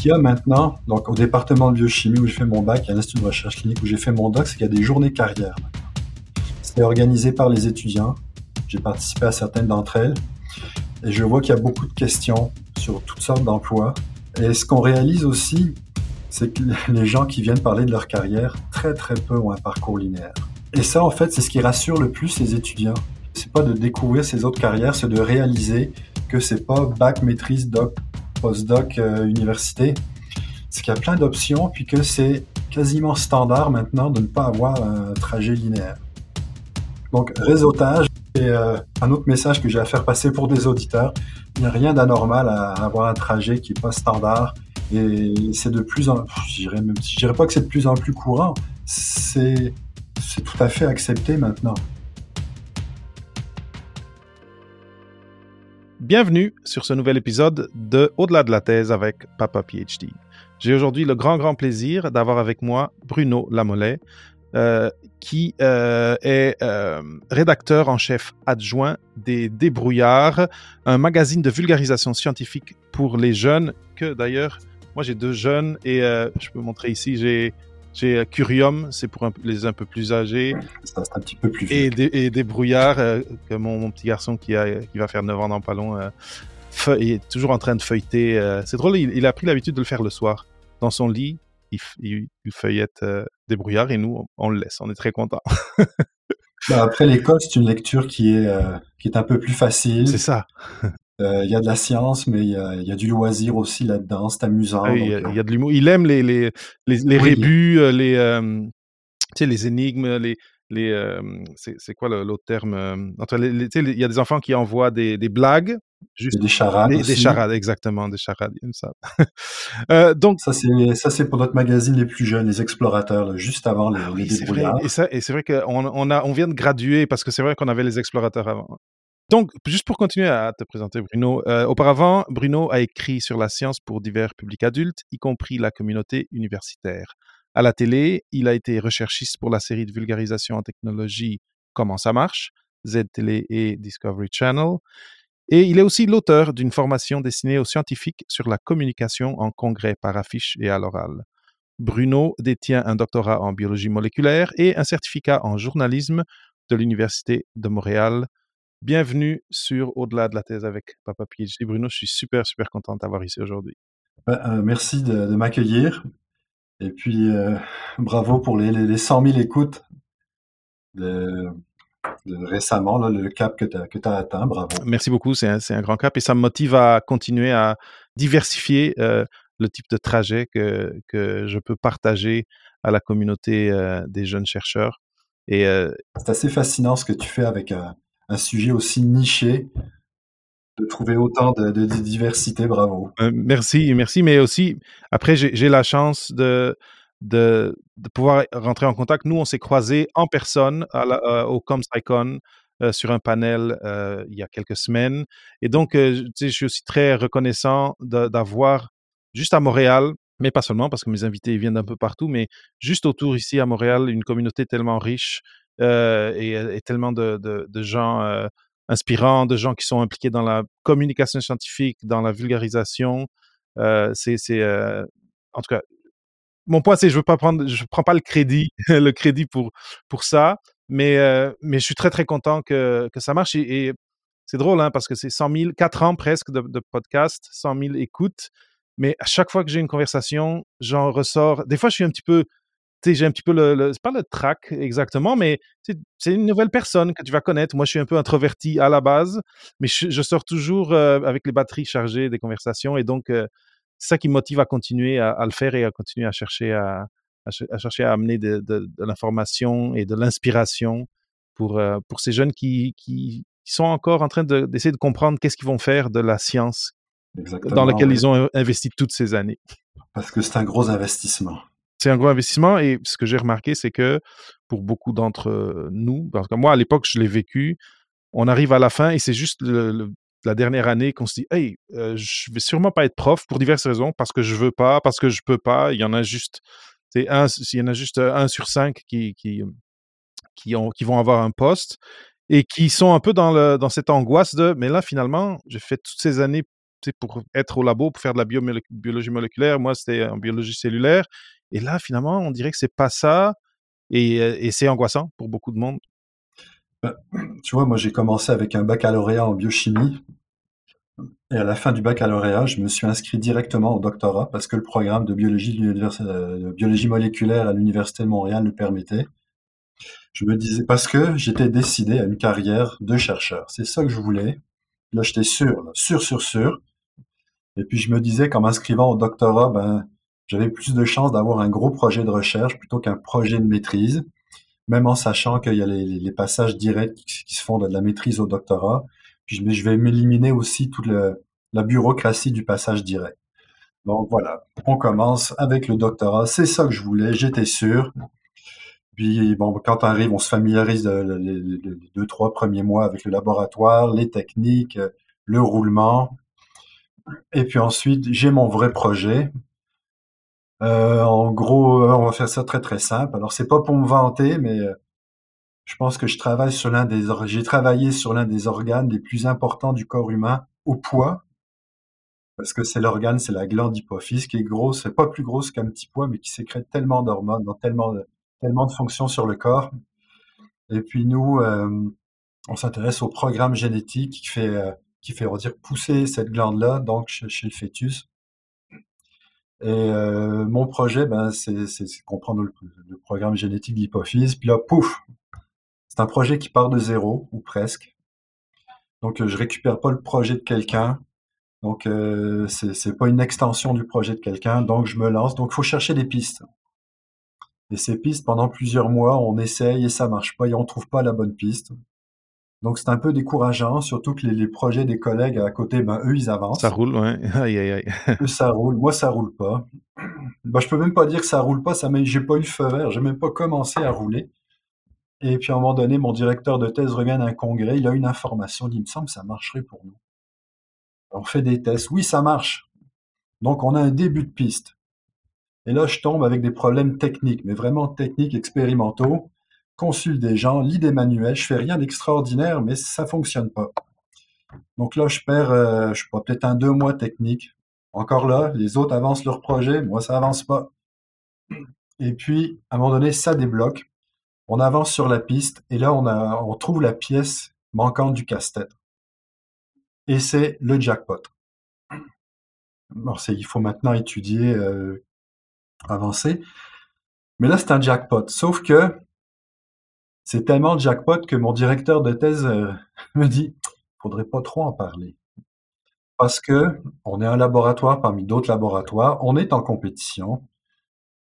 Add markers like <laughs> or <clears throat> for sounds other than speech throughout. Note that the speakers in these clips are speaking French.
qu'il y a maintenant, donc au département de biochimie où j'ai fait mon bac, il y a l'Institut de recherche clinique où j'ai fait mon doc, c'est qu'il y a des journées carrières C'est organisé par les étudiants. J'ai participé à certaines d'entre elles. Et je vois qu'il y a beaucoup de questions sur toutes sortes d'emplois. Et ce qu'on réalise aussi, c'est que <laughs> les gens qui viennent parler de leur carrière, très très peu ont un parcours linéaire. Et ça, en fait, c'est ce qui rassure le plus les étudiants. C'est pas de découvrir ces autres carrières, c'est de réaliser que c'est pas bac, maîtrise, doc, postdoc, euh, université. C'est qu'il y a plein d'options, puis que c'est quasiment standard maintenant de ne pas avoir un trajet linéaire. Donc, réseautage, et euh, un autre message que j'ai à faire passer pour des auditeurs, il n'y a rien d'anormal à avoir un trajet qui n'est pas standard. Et c'est de plus en... Je dirais, même, pas que c'est de plus en plus courant, c'est tout à fait accepté maintenant. Bienvenue sur ce nouvel épisode de Au-delà de la thèse avec Papa PhD. J'ai aujourd'hui le grand, grand plaisir d'avoir avec moi Bruno Lamollet, euh, qui euh, est euh, rédacteur en chef adjoint des Débrouillards, un magazine de vulgarisation scientifique pour les jeunes, que d'ailleurs, moi j'ai deux jeunes et je peux montrer ici, j'ai j'ai Curium, c'est pour les un peu plus âgés. C'est un petit peu plus vieux. Et, des, et Débrouillards, que mon, petit garçon qui, a, qui va faire 9 ans dans pas long, est toujours en train de feuilleter. c'est drôle, il a pris l'habitude de le faire le soir, dans son lit il, feuillette euh, des brouillards et nous, on, le laisse. On est très content. <laughs> Bah, après, l'école, c'est une lecture qui est, euh, qui est un peu plus facile. C'est ça. Euh, il y a de la science, mais il y a, du loisir aussi là-dedans. C'est amusant. Ah il y, a de l'humour. Il aime les, les, les, rébus, les, les énigmes, les, les c'est quoi l'autre terme il y a des enfants qui envoient des, des blagues juste des charades des, charades exactement des charades ça <laughs> euh, donc ça c'est ça c'est pour notre magazine les plus jeunes les explorateurs juste avant les, ah oui, et ça et c'est vrai qu'on on a on vient de graduer parce que c'est vrai qu'on avait les explorateurs avant donc, juste pour continuer à te présenter, Bruno, auparavant, Bruno a écrit sur la science pour divers publics adultes, y compris la communauté universitaire. À la télé, il a été recherchiste pour la série de vulgarisation en technologie Comment ça marche, Z-Télé et Discovery Channel. Et il est aussi l'auteur d'une formation destinée aux scientifiques sur la communication en congrès par affiche et à l'oral. Bruno détient un doctorat en biologie moléculaire et un certificat en journalisme de l'Université de Montréal. Bienvenue sur Au-delà de la thèse avec Papa PhD. Bruno, je suis super, super content d'avoir ici aujourd'hui. Bah, euh, merci de m'accueillir. Et puis, euh, bravo pour les, les, 100 000 écoutes de, récemment, le cap que tu as, atteint. Bravo. Merci beaucoup, c'est un, un, grand cap et ça me motive à continuer à diversifier euh, le type de trajet que, que je peux partager à la communauté des jeunes chercheurs. Et c'est assez fascinant ce que tu fais avec un, sujet aussi niché de trouver autant de, diversité. Bravo. Euh, merci, merci. Mais aussi, après, j'ai la chance de, de, pouvoir rentrer en contact. Nous, on s'est croisés en personne euh, au ComSciCon euh, sur un panel il y a quelques semaines. Et donc, je suis aussi très reconnaissant d'avoir juste à Montréal, mais pas seulement parce que mes invités viennent d'un peu partout, mais juste autour ici à Montréal, une communauté tellement riche et, tellement de, gens inspirant de gens qui sont impliqués dans la communication scientifique, dans la vulgarisation. Euh, c'est, euh, en tout cas, mon point c'est prendre, je prends pas le crédit, <laughs> le crédit pour ça, mais euh, je suis très très content que que ça marche et, c'est drôle hein, parce que c'est 100 000, 4 ans presque de, de podcast, 100 000 écoutes, mais à chaque fois que j'ai une conversation, j'en ressors. Des fois, je suis un petit peu j'ai un petit peu le, c'est pas le track exactement, mais c'est une nouvelle personne que tu vas connaître. Moi, je suis un peu introverti à la base, mais je, sors toujours euh, avec les batteries chargées des conversations, et donc euh, c'est ça qui me motive à continuer à, le faire et à continuer à chercher à, à, chercher à amener de, de, l'information et de l'inspiration pour euh, pour ces jeunes qui, qui, sont encore en train d'essayer de, comprendre qu'est-ce qu'ils vont faire de la science dans laquelle ils ont investi toutes ces années. Parce que c'est un gros investissement c'est un gros investissement et ce que j'ai remarqué, c'est que pour beaucoup d'entre nous, parce que moi à l'époque je l'ai vécu, on arrive à la fin et c'est juste la dernière année qu'on se dit, hey, je vais sûrement pas être prof pour diverses raisons, parce que je veux pas, parce que je peux pas. Il y en a juste, un, il y en a juste un sur cinq qui qui qui, ont, qui vont avoir un poste et qui sont un peu dans le dans cette angoisse de, mais là finalement, j'ai fait toutes ces années pour être au labo, pour faire de la biologie moléculaire. Moi, c'était en biologie cellulaire. Et là, finalement, on dirait que c'est pas ça. Et, c'est angoissant pour beaucoup de monde. Ben, <clears throat> tu vois, moi, j'ai commencé avec un baccalauréat en biochimie. Et à la fin du baccalauréat, je me suis inscrit directement au doctorat parce que le programme de biologie, biologie moléculaire à l'Université de Montréal le permettait. Je me disais, parce que j'étais décidé à une carrière de chercheur. C'est ça que je voulais. Là, j'étais sûr, sûr, sûr, sûr. Et puis, je me disais qu'en m'inscrivant au doctorat, ben, j'avais plus de chances d'avoir un gros projet de recherche plutôt qu'un projet de maîtrise, même en sachant qu'il y a les, passages directs qui, se font de la maîtrise au doctorat. Puis, je, vais m'éliminer aussi toute la bureaucratie du passage direct. Donc voilà, on commence avec le doctorat. C'est ça que je voulais, j'étais sûr. Puis bon, quand on arrive, on se familiarise les, deux, trois premiers mois avec le laboratoire, les techniques, le roulement. Et puis ensuite, j'ai mon vrai projet. Euh, en gros, on va faire ça très très simple. Alors c'est pas pour me vanter, mais euh, je pense que je travaille sur l'un des, j'ai travaillé sur l'un des organes les plus importants du corps humain au poids, parce que c'est l'organe, c'est la glande hypophyse qui est grosse, c'est pas plus grosse qu'un petit poids, mais qui sécrète tellement d'hormones dans tellement de, tellement de fonctions sur le corps. Et puis nous, euh, on s'intéresse au programme génétique qui fait, euh, qui fait, on pousser cette glande-là, donc chez, le fœtus. Et euh, mon projet, ben, c'est comprendre le, programme génétique de l'hypophyse. Puis là, pouf, c'est un projet qui part de zéro, ou presque. Donc, je récupère pas le projet de quelqu'un. Donc, euh, c'est pas une extension du projet de quelqu'un. Donc, je me lance. Donc, il faut chercher des pistes. Et ces pistes, pendant plusieurs mois, on essaye et ça marche pas et on trouve pas la bonne piste. Donc c'est un peu décourageant, surtout que les, projets des collègues à côté, ben eux ils avancent. Ça roule, ouais. <laughs> Aïe aïe aïe. eux ça roule, moi ça roule pas. Ben je peux même pas dire que ça roule pas, ça j'ai pas eu le feu vert, j'ai même pas commencé à rouler. Et puis à un moment donné, mon directeur de thèse revient d'un congrès, il a une information, il, dit, il me semble que ça marcherait pour nous. On fait des tests, oui ça marche. Donc on a un début de piste. Et là, je tombe avec des problèmes techniques, mais vraiment techniques, expérimentaux. Consulte des gens, lis des manuels, je fais rien d'extraordinaire, mais ça fonctionne pas. Donc là, je perds, euh, je sais peut-être un deux mois technique. Encore là, les autres avancent leur projet, moi ça avance pas. Et puis, à un moment donné, ça débloque. On avance sur la piste et là, on, a, trouve la pièce manquante du casse-tête. Et c'est le jackpot. Alors, il faut maintenant étudier euh, avancé. Mais là, c'est un jackpot. Sauf que c'est tellement jackpot que mon directeur de thèse euh, <laughs> me dit, faudrait pas trop en parler. Parce que on est un laboratoire parmi d'autres laboratoires, on est en compétition,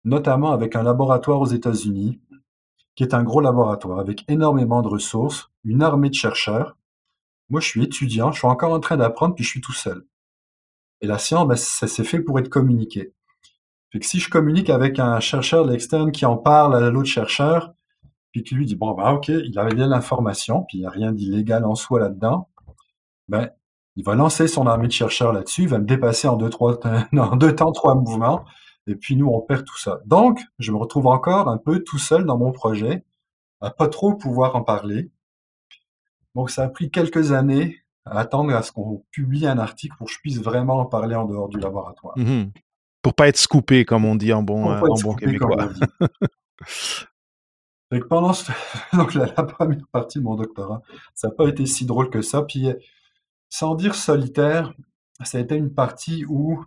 notamment avec un laboratoire aux États-Unis, qui est un gros laboratoire avec énormément de ressources, une armée de chercheurs. Moi, je suis étudiant, je suis encore en train d'apprendre, puis je suis tout seul. Et la science, ben, ça s'est fait pour être communiqué. Si je communique avec un chercheur de l'externe qui en parle à l'autre chercheur, puis qui lui dit bon ben ok, il avait bien l'information, puis il n'y a rien d'illégal en soi là-dedans, ben il va lancer son armée de chercheurs là-dessus, il va me dépasser en deux trois <laughs> en deux temps trois mouvements, et puis nous on perd tout ça. Donc je me retrouve encore un peu tout seul dans mon projet, à pas trop pouvoir en parler. Donc ça a pris quelques années à attendre à ce qu'on publie un article pour que je puisse vraiment en parler en dehors du laboratoire. Mmh pour pas être scoopé, comme on dit en bon, euh, en bon québécois. <laughs> pendant <laughs> Donc, la, première partie de mon doctorat, ça n'a pas été si drôle que ça. Puis, sans dire solitaire, ça a été une partie où,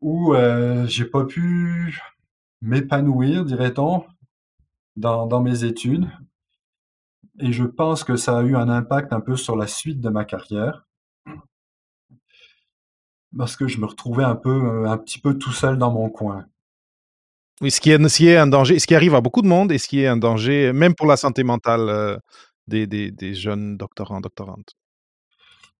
où euh, j'ai pas pu m'épanouir, dirait-on, dans, dans mes études. Et je pense que ça a eu un impact un peu sur la suite de ma carrière parce que je me retrouvais un peu, euh, un petit peu tout seul dans mon coin. Ce qui est, ce est un danger, ce qui arrive à beaucoup de monde et ce qui est un danger, même pour la santé mentale euh, des, des, jeunes doctorants, doctorantes.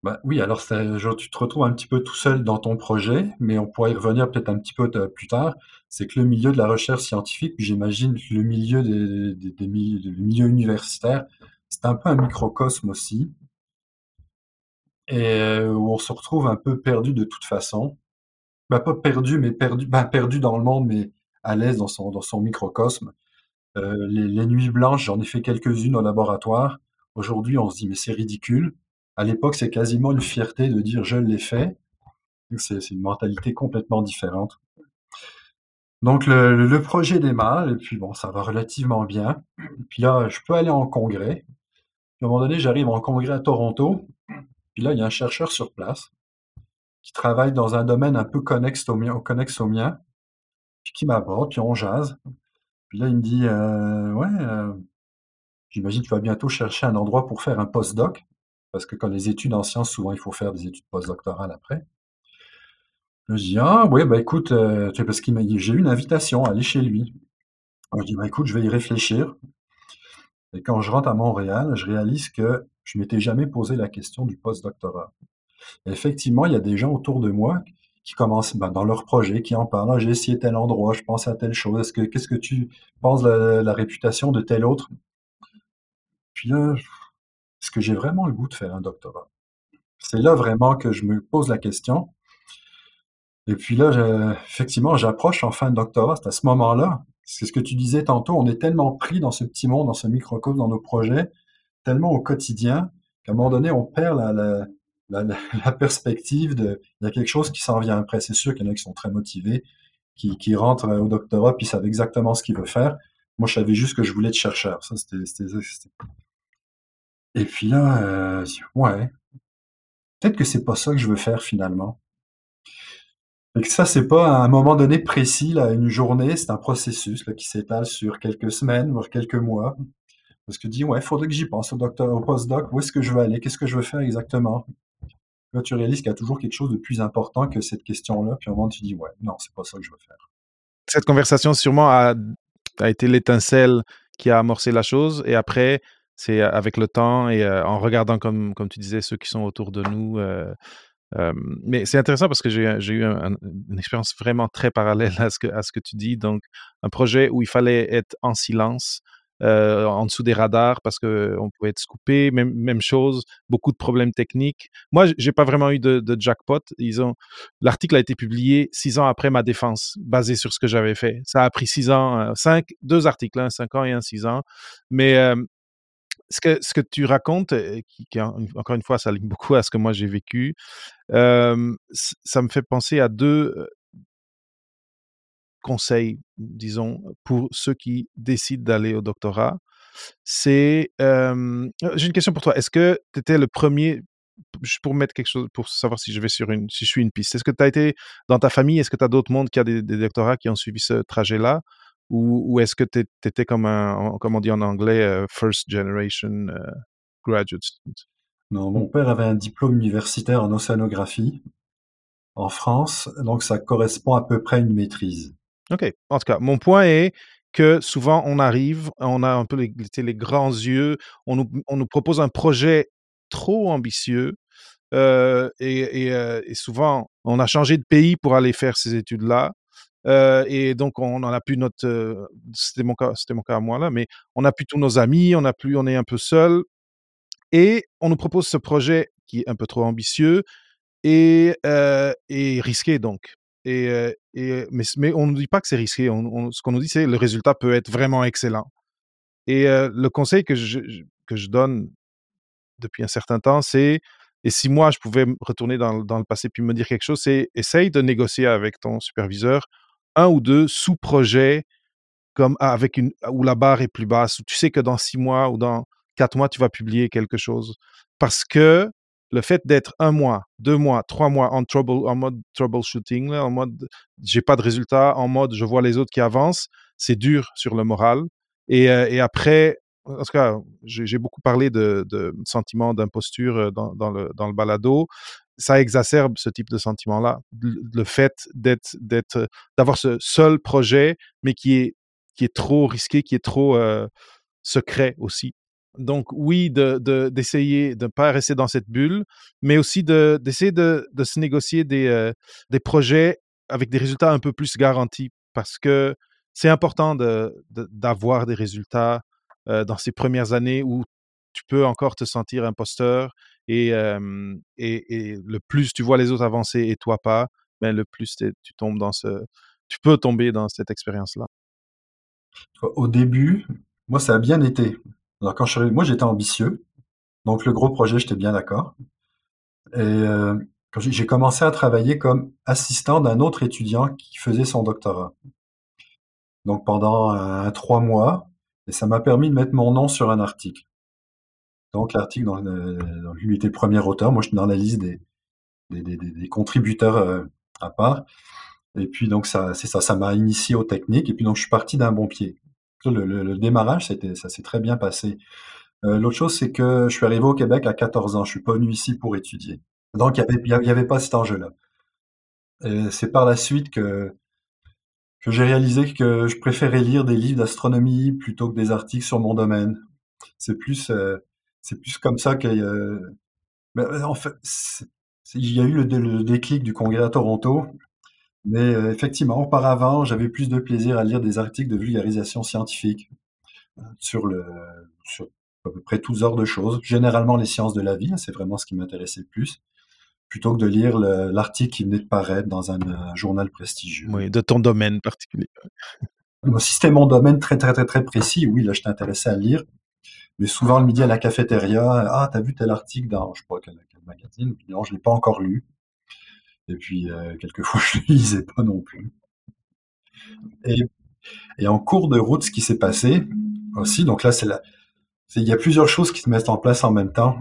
Bah, oui, alors tu te retrouves un petit peu tout seul dans ton projet, mais on pourrait y revenir peut-être un petit peu plus tard. C'est que le milieu de la recherche scientifique, j'imagine le milieu des, des, des, milieux universitaires, c'est un peu un microcosme aussi et euh, où on se retrouve un peu perdu de toute façon. Bah, pas perdu, mais perdu, bah, perdu dans le monde, mais à l'aise dans son, dans son microcosme. Euh, les, nuits blanches, j'en ai fait quelques-unes au laboratoire. Aujourd'hui, on se dit, mais c'est ridicule. À l'époque, c'est quasiment une fierté de dire je l'ai fait. C'est une mentalité complètement différente. Donc le, le, projet démarre et puis bon, ça va relativement bien. Puis là, je peux aller en congrès. Puis à un moment donné, j'arrive en congrès à Toronto. Puis là, il y a un chercheur sur place qui travaille dans un domaine un peu connexe au mien, connexe au mien qui m'aborde, puis on jase. Puis là, il me dit, ouais, j'imagine que tu vas bientôt chercher un endroit pour faire un postdoc, parce que quand les études en sciences, souvent, il faut faire des études postdoctorales après. je dis, ah, ouais, bah écoute, euh, parce qu'il m'a j'ai eu une invitation à aller chez lui. je dis, bah écoute, je vais y réfléchir. Et quand je rentre à Montréal, je réalise que je m'étais jamais posé la question du postdoctorat. effectivement, il y a des gens autour de moi qui commencent ben, dans leur projet, qui en parlent. Ah, j'ai essayé tel endroit, je pense à telle chose. Est-ce que qu'est-ce que tu penses de la, réputation de tel autre? Puis là, est-ce que j'ai vraiment le goût de faire un doctorat C'est là vraiment que je me pose la question. Et puis là, effectivement, j'approche en fin de doctorat. C'est à ce moment-là. C'est ce que tu disais tantôt. On est tellement pris dans ce petit monde, dans ce microcosme, dans nos projets, tellement au quotidien, qu'à un moment donné, on perd la, <laughs> perspective de il y a quelque chose qui s'en vient après. C'est sûr qu'il y en a qui sont très motivés, qui, rentrent au doctorat puis savent exactement ce qu'ils veulent faire. Moi, je savais juste que je voulais être chercheur. Ça, Et puis là, euh, ouais, peut-être que c'est pas ça que je veux faire finalement. Et que ça, c'est pas à un moment donné précis, une journée, c'est un processus qui s'étale sur quelques semaines, voire quelques mois. Parce que dis, ouais, il faudrait que j'y pense au docteur, au postdoc, où est-ce que je veux aller, qu'est-ce que je veux faire exactement? Tu réalises qu'il y a toujours quelque chose de plus important que cette question-là, puis au moment, tu dis, ouais, non, c'est pas ça que je veux faire. Cette conversation, sûrement, a, été l'étincelle qui a amorcé la chose, et après, c'est avec le temps et euh, en regardant, comme, tu disais, ceux qui sont autour de nous. Euh, euh, mais c'est intéressant parce que j'ai eu une expérience vraiment très parallèle à ce que tu dis. Donc, un projet où il fallait être en silence, euh, en dessous des radars parce qu'on pouvait être scoopé. Même, même chose, beaucoup de problèmes techniques. Moi, j'ai pas vraiment eu de, jackpot. Ils ont l'article a été publié six ans après ma défense, basé sur ce que j'avais fait. Ça a pris six ans, euh, cinq, deux articles, hein, cinq ans et un six ans. Mais euh, ce que, ce que tu racontes, qui, encore une fois, ça ligne beaucoup à ce que moi j'ai vécu, ça me fait penser à deux, conseil, disons, pour ceux qui décident d'aller au doctorat, c'est... Euh, J'ai une question pour toi. Est-ce que tu étais le premier, pour mettre quelque chose, pour savoir si je vais sur une, si je suis une piste, est-ce que tu as été dans ta famille, est-ce que tu as d'autres mondes qui ont des, doctorats qui ont suivi ce trajet-là? Ou, ou est-ce que tu étais comme un, comme on dit en anglais, first generation graduate student? Non, mon père avait un diplôme universitaire en océanographie en France, donc ça correspond à peu près à une maîtrise. OK. En tout cas, mon point est que souvent, on arrive, on a un peu les, grands yeux, on nous, propose un projet trop ambitieux. Euh, euh, et, souvent, on a changé de pays pour aller faire ces études-là. Euh, et donc, on n'en a plus notre. C'était mon cas, c'était mon cas à moi là, mais on n'a plus tous nos amis, on a plus, on est un peu seul. Et on nous propose ce projet qui est un peu trop ambitieux et risqué donc. Et, mais, on ne dit pas que c'est risqué. Ce qu'on nous dit, c'est le résultat peut être vraiment excellent. Et le conseil que je, que je donne depuis un certain temps, c'est, et si moi je pouvais retourner dans, dans le passé puis me dire quelque chose, c'est essaye de négocier avec ton superviseur un ou deux sous-projets comme avec une où la barre est plus basse, où tu sais que dans six mois ou dans quatre mois tu vas publier quelque chose, parce que le fait d'être un mois, deux mois, trois mois en mode troubleshooting, en mode j'ai pas de résultat, en mode je vois les autres qui avancent, c'est dur sur le moral. Et, euh, après, en tout cas, j'ai beaucoup parlé de, de sentiment d'imposture euh, dans, le, balado. Ça exacerbe ce type de sentiment-là. Le fait d'être, d'avoir ce seul projet, mais qui est, trop risqué, qui est trop euh, secret aussi. Donc oui, d'essayer de, de, ne pas rester dans cette bulle, mais aussi d'essayer de, de, se négocier des, euh, des projets avec des résultats un peu plus garantis, parce que c'est important d'avoir des résultats euh, dans ces premières années où tu peux encore te sentir imposteur et, et, le plus tu vois les autres avancer et toi pas, ben le plus tu tombes dans ce, tu peux tomber dans cette expérience-là. Au début, moi ça a bien été. Alors quand je suis moi j'étais ambitieux. Donc le gros projet, j'étais bien d'accord. Et euh, j'ai commencé à travailler comme assistant d'un autre étudiant qui faisait son doctorat. Donc pendant un, trois mois, et ça m'a permis de mettre mon nom sur un article. Donc l'article dans lui était premier auteur, moi je suis dans la liste des, des, des, des contributeurs euh, à part. Et puis donc ça, c'est ça, ça m'a initié aux techniques. Et puis donc je suis parti d'un bon pied. Le, démarrage, ça s'est très bien passé. Euh, l'autre chose, c'est que je suis arrivé au Québec à 14 ans. Je suis pas venu ici pour étudier. Donc il y avait, pas cet enjeu-là. C'est par la suite que j'ai réalisé que je préférais lire des livres d'astronomie plutôt que des articles sur mon domaine. C'est plus, euh, comme ça que. Euh, il y a eu le, déclic du congrès à Toronto mais euh, effectivement, auparavant, j'avais plus de plaisir à lire des articles de vulgarisation scientifique euh, sur le sur à peu près tous ordres de choses. Généralement les sciences de la vie, hein, c'est vraiment ce qui m'intéressait le plus, plutôt que de lire l'article qui venait de paraître dans un, journal prestigieux. Oui, de ton domaine particulier. si c'était mon domaine très très très très précis, oui, là je t'intéressais à lire. Mais souvent le midi à la cafétéria, ah t'as vu tel article dans je sais pas quel, quel magazine, non je l'ai pas encore lu. Et puis, euh, quelquefois, <laughs> je ne lisais pas non plus. Et, en cours de route, ce qui s'est passé aussi, donc là, il y a plusieurs choses qui se mettent en place en même temps.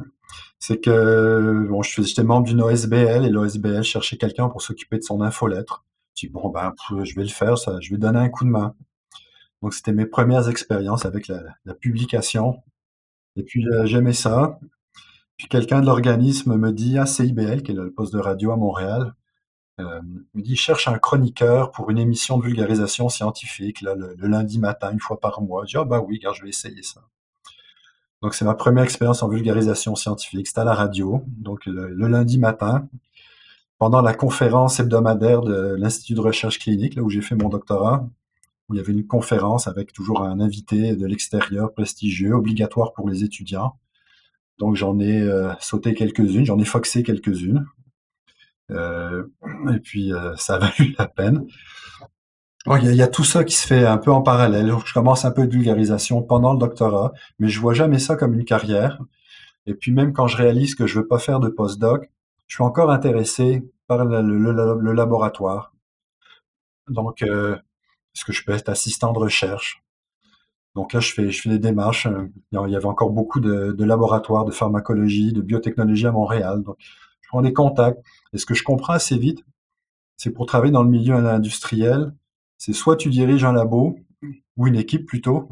C'est que bon, j'étais membre d'une OSBL et l'OSBL cherchait quelqu'un pour s'occuper de son infolettre. Je dis bon ben je vais le faire, je vais donner un coup de main. Donc c'était mes premières expériences avec la, publication. Et puis euh, j'aimais ça. Puis quelqu'un de l'organisme me dit à CIBL, qui est le poste de radio à Montréal, euh, me dit cherche un chroniqueur pour une émission de vulgarisation scientifique là, le, lundi matin, une fois par mois. Je dis ah bah oui, je vais essayer ça. Donc c'est ma première expérience en vulgarisation scientifique. C'était à la radio, donc le, lundi matin, pendant la conférence hebdomadaire de l'Institut de recherche clinique, là où j'ai fait mon doctorat, où il y avait une conférence avec toujours un invité de l'extérieur prestigieux, obligatoire pour les étudiants. Donc j'en ai euh, sauté quelques-unes, j'en ai foxé quelques-unes. Euh, et puis euh, ça <laughs> a valu la peine. Il y, a, y, a tout ça qui se fait un peu en parallèle. Je commence un peu de vulgarisation pendant le doctorat, mais je vois jamais ça comme une carrière. Et puis même quand je réalise que je veux pas faire de postdoc, je suis encore intéressé par le, laboratoire. Donc, euh, est-ce que je peux être assistant de recherche Donc là, je fais, je fais des démarches. Il y avait encore beaucoup de, de laboratoires de pharmacologie, de biotechnologie à Montréal. Donc, prends des contacts. Et ce que je comprends assez vite, c'est pour travailler dans le milieu industriel, c'est soit tu diriges un labo, ou une équipe plutôt,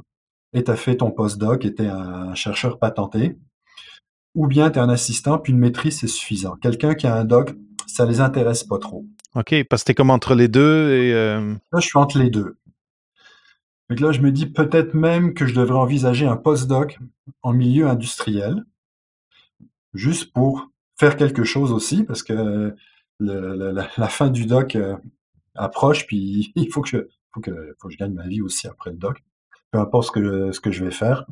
et tu as fait ton postdoc et tu es un chercheur patenté, ou bien tu es un assistant, puis une maîtrise, c'est suffisant. Quelqu'un qui a un doc, ça les intéresse pas trop. OK, parce que tu es comme entre les deux et... Euh, là, je suis entre les deux. Donc là, je me dis peut-être même que je devrais envisager un postdoc en milieu industriel, juste pour faire quelque chose aussi parce que la, fin du doc euh, approche, puis <laughs> il faut que, faut, que, je gagne ma vie aussi après le doc, peu importe ce que, ce que je vais faire.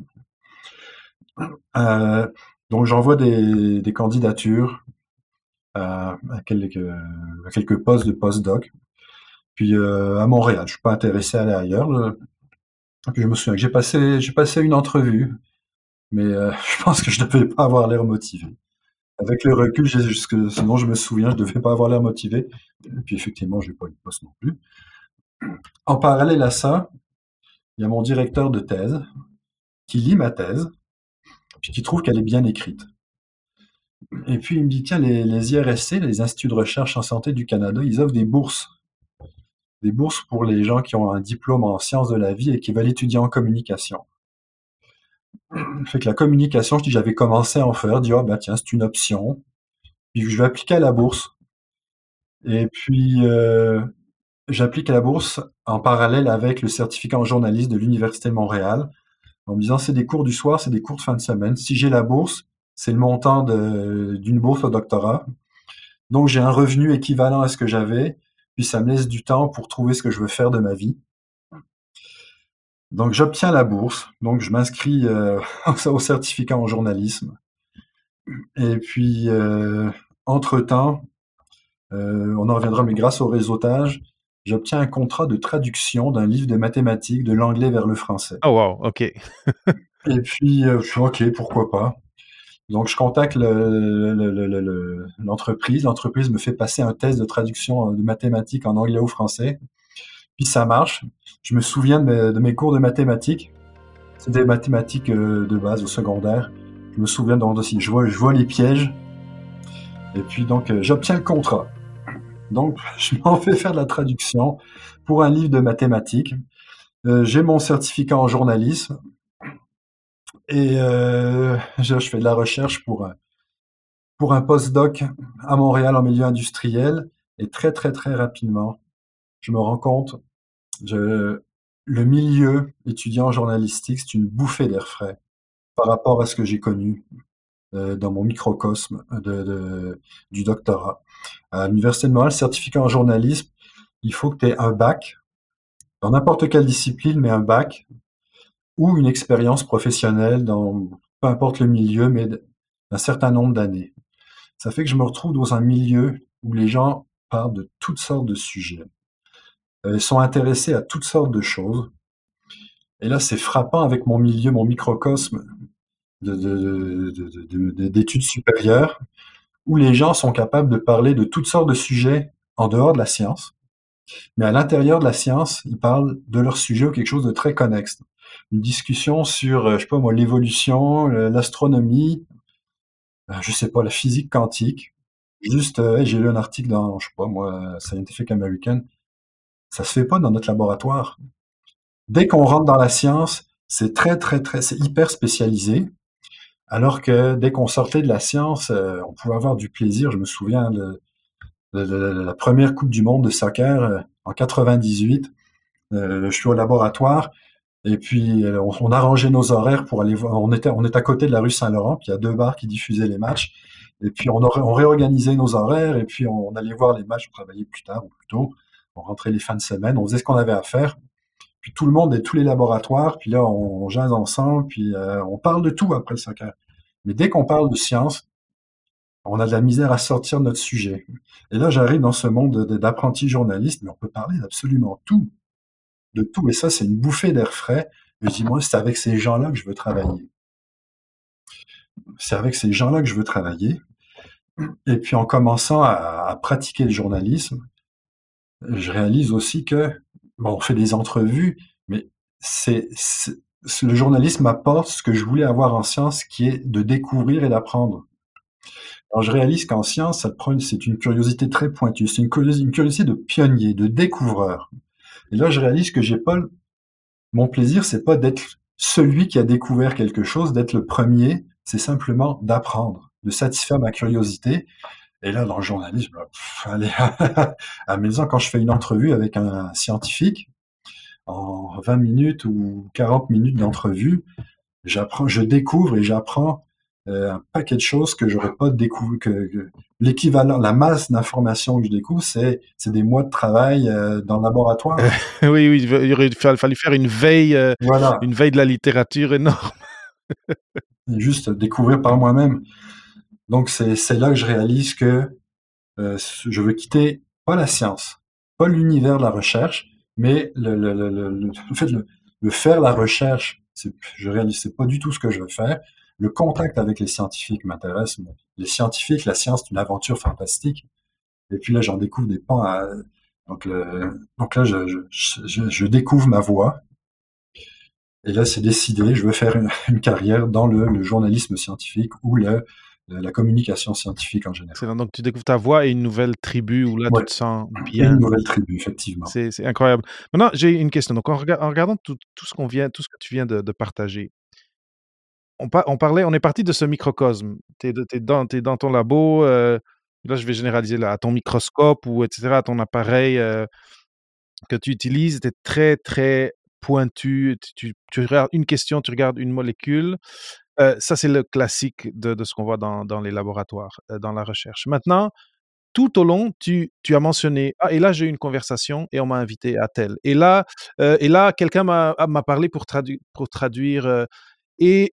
Euh, donc j'envoie des, candidatures à, à, quelques, quelques, postes de post-doc. Puis euh, à Montréal, je suis pas intéressé à aller ailleurs. Puis je me souviens que j'ai passé, passé une entrevue, mais euh, <laughs> je pense que je ne devais pas avoir l'air motivé. Avec le recul, jusque, sinon je me souviens, je ne devais pas avoir l'air motivé. Et puis effectivement, je n'ai pas eu de poste non plus. En parallèle à ça, il y a mon directeur de thèse qui lit ma thèse, puis qui trouve qu'elle est bien écrite. Et puis il me dit, tiens, les, les IRSC, les Instituts de recherche en santé du Canada, ils offrent des bourses. Des bourses pour les gens qui ont un diplôme en sciences de la vie et qui veulent étudier en communication fait que la communication, je dis, j'avais commencé à en faire, dire, oh, bah, tiens, c'est une option. Puis je vais appliquer à la bourse. Et puis, euh, j'applique à la bourse en parallèle avec le certificat en journaliste de l'Université de Montréal, en me disant, c'est des cours du soir, c'est des cours de fin de semaine. Si j'ai la bourse, c'est le montant d'une bourse au doctorat. Donc, j'ai un revenu équivalent à ce que j'avais, puis ça me laisse du temps pour trouver ce que je veux faire de ma vie. Donc j'obtiens la bourse, donc je m'inscris euh, <laughs> au certificat en journalisme. Et puis, euh, entre-temps, euh, on en reviendra, mais grâce au réseautage, j'obtiens un contrat de traduction d'un livre de mathématiques de l'anglais vers le français. Oh wow, ok. <laughs> et puis, je suis ok, pourquoi pas. Donc, je contacte l'entreprise. L'entreprise me fait passer un test de traduction de mathématiques en anglais ou français. Puis ça marche. Je me souviens de mes, cours de mathématiques. C'est des mathématiques de base au secondaire. Je me souviens donc aussi, je vois, je vois les pièges. Et puis donc, j'obtiens le contrat. Donc, <laughs> je m'en fais faire de la traduction pour un livre de mathématiques. Euh, j'ai mon certificat en journalisme et euh, je, fais de la recherche pour, pour un postdoc à Montréal en milieu industriel. Et très, très, très rapidement, je me rends compte, le milieu étudiant journalistique, c'est une bouffée d'air frais par rapport à ce que j'ai connu euh, dans mon microcosme du doctorat. À l'Université de Montréal, certificat en journalisme, il faut que tu aies un bac, dans n'importe quelle discipline, mais un bac, ou une expérience professionnelle dans peu importe le milieu, mais d'un certain nombre d'années. Ça fait que je me retrouve dans un milieu où les gens parlent de toutes sortes de sujets. Euh, ils sont intéressés à toutes sortes de choses. Et là, c'est frappant avec mon milieu, mon microcosme d'études supérieures, où les gens sont capables de parler de toutes sortes de sujets en dehors de la science, mais à l'intérieur de la science, ils parlent de leur sujet ou quelque chose de très connexe. Une discussion sur, euh, je sais pas moi, l'évolution, l'astronomie, euh, je sais pas, la physique quantique. Juste, euh, j'ai lu un article dans, je sais pas moi, Scientific American. Ça se fait pas dans notre laboratoire. Dès qu'on rentre dans la science, c'est très, très, très, c'est hyper spécialisé. Alors que dès qu'on sortait de la science, euh, on pouvait avoir du plaisir. Je me souviens de, la première Coupe du Monde de soccer euh, en 98. Euh, je suis au laboratoire et puis on, on arrangeait nos horaires pour aller voir. On était, on est à côté de la rue Saint-Laurent, puis il y a deux bars qui diffusaient les matchs. Et puis on, on réorganisait nos horaires et puis on, allait voir les matchs. On travaillait plus tard ou plus tôt. On rentrait les fins de semaine. On faisait ce qu'on avait à faire puis tout le monde et tous les laboratoires, puis là, on, jase ensemble, puis euh, on parle de tout après le. Mais dès qu'on parle de science, on a de la misère à sortir de notre sujet. Et là, j'arrive dans ce monde d'apprenti journaliste, mais on peut parler d'absolument tout. De tout. Et ça, c'est une bouffée d'air frais. Et je dis, moi, c'est avec ces gens-là que je veux travailler. C'est avec ces gens-là que je veux travailler. Et puis, en commençant à pratiquer le journalisme, je réalise aussi que on fait des entrevues, mais c'est, le journalisme apporte ce que je voulais avoir en science, qui est de découvrir et d'apprendre. Alors je réalise qu'en science, c'est une curiosité très pointue, c'est une curiosité, de pionnier, de découvreur. Et là, je réalise que j'ai pas mon plaisir, c'est pas d'être celui qui a découvert quelque chose, d'être le premier, c'est simplement d'apprendre, de satisfaire ma curiosité. Et là, dans le journalisme, allez, <laughs> à maison, quand je fais une entrevue avec un scientifique, en 20 minutes ou 40 minutes d'entrevue, j'apprends, je découvre et j'apprends euh, un paquet de choses que j'aurais pas découvert, que, l'équivalent, la masse d'informations que je découvre, c'est, c'est des mois de travail euh, dans le laboratoire. <laughs> oui, oui, il aurait fallu faire une veille, euh, une veille de la littérature énorme. juste découvrir par moi-même. Donc c'est là que je réalise que euh, je veux quitter pas la science, pas l'univers de la recherche, mais le, le, le, le, <laughs> fait le, faire la recherche, je réalise c'est pas du tout ce que je veux faire. Le contact avec les scientifiques m'intéresse. Les scientifiques, la science, c'est une aventure fantastique. Et puis là, j'en découvre des pans. À, donc, là, je, découvre ma voie. Et là, c'est décidé. Je veux faire une, <laughs> une carrière dans le, le journalisme scientifique ou le la communication scientifique en général. Donc, tu découvres ta voix et une nouvelle tribu où là, tu te sens <clears throat> bien. Une nouvelle tribu, effectivement. C'est incroyable. Maintenant, j'ai une question. Donc, en, regardant tout, ce qu'on vient, tout ce que tu viens de, partager, on, on, parlait, on est parti de ce microcosme. Tu es, dans, dans ton labo. Euh, là, je vais généraliser là, à ton microscope ou etc., à ton appareil euh, que tu utilises. Tu es très, très pointu. Tu, tu regardes une question, tu regardes une molécule ça, c'est le classique de, ce qu'on voit dans, les laboratoires, dans la recherche. Maintenant, tout au long, tu, as mentionné ah et là j'ai eu une conversation et on m'a invité à tel. Et là et là quelqu'un m'a ah, parlé pour, pour traduire et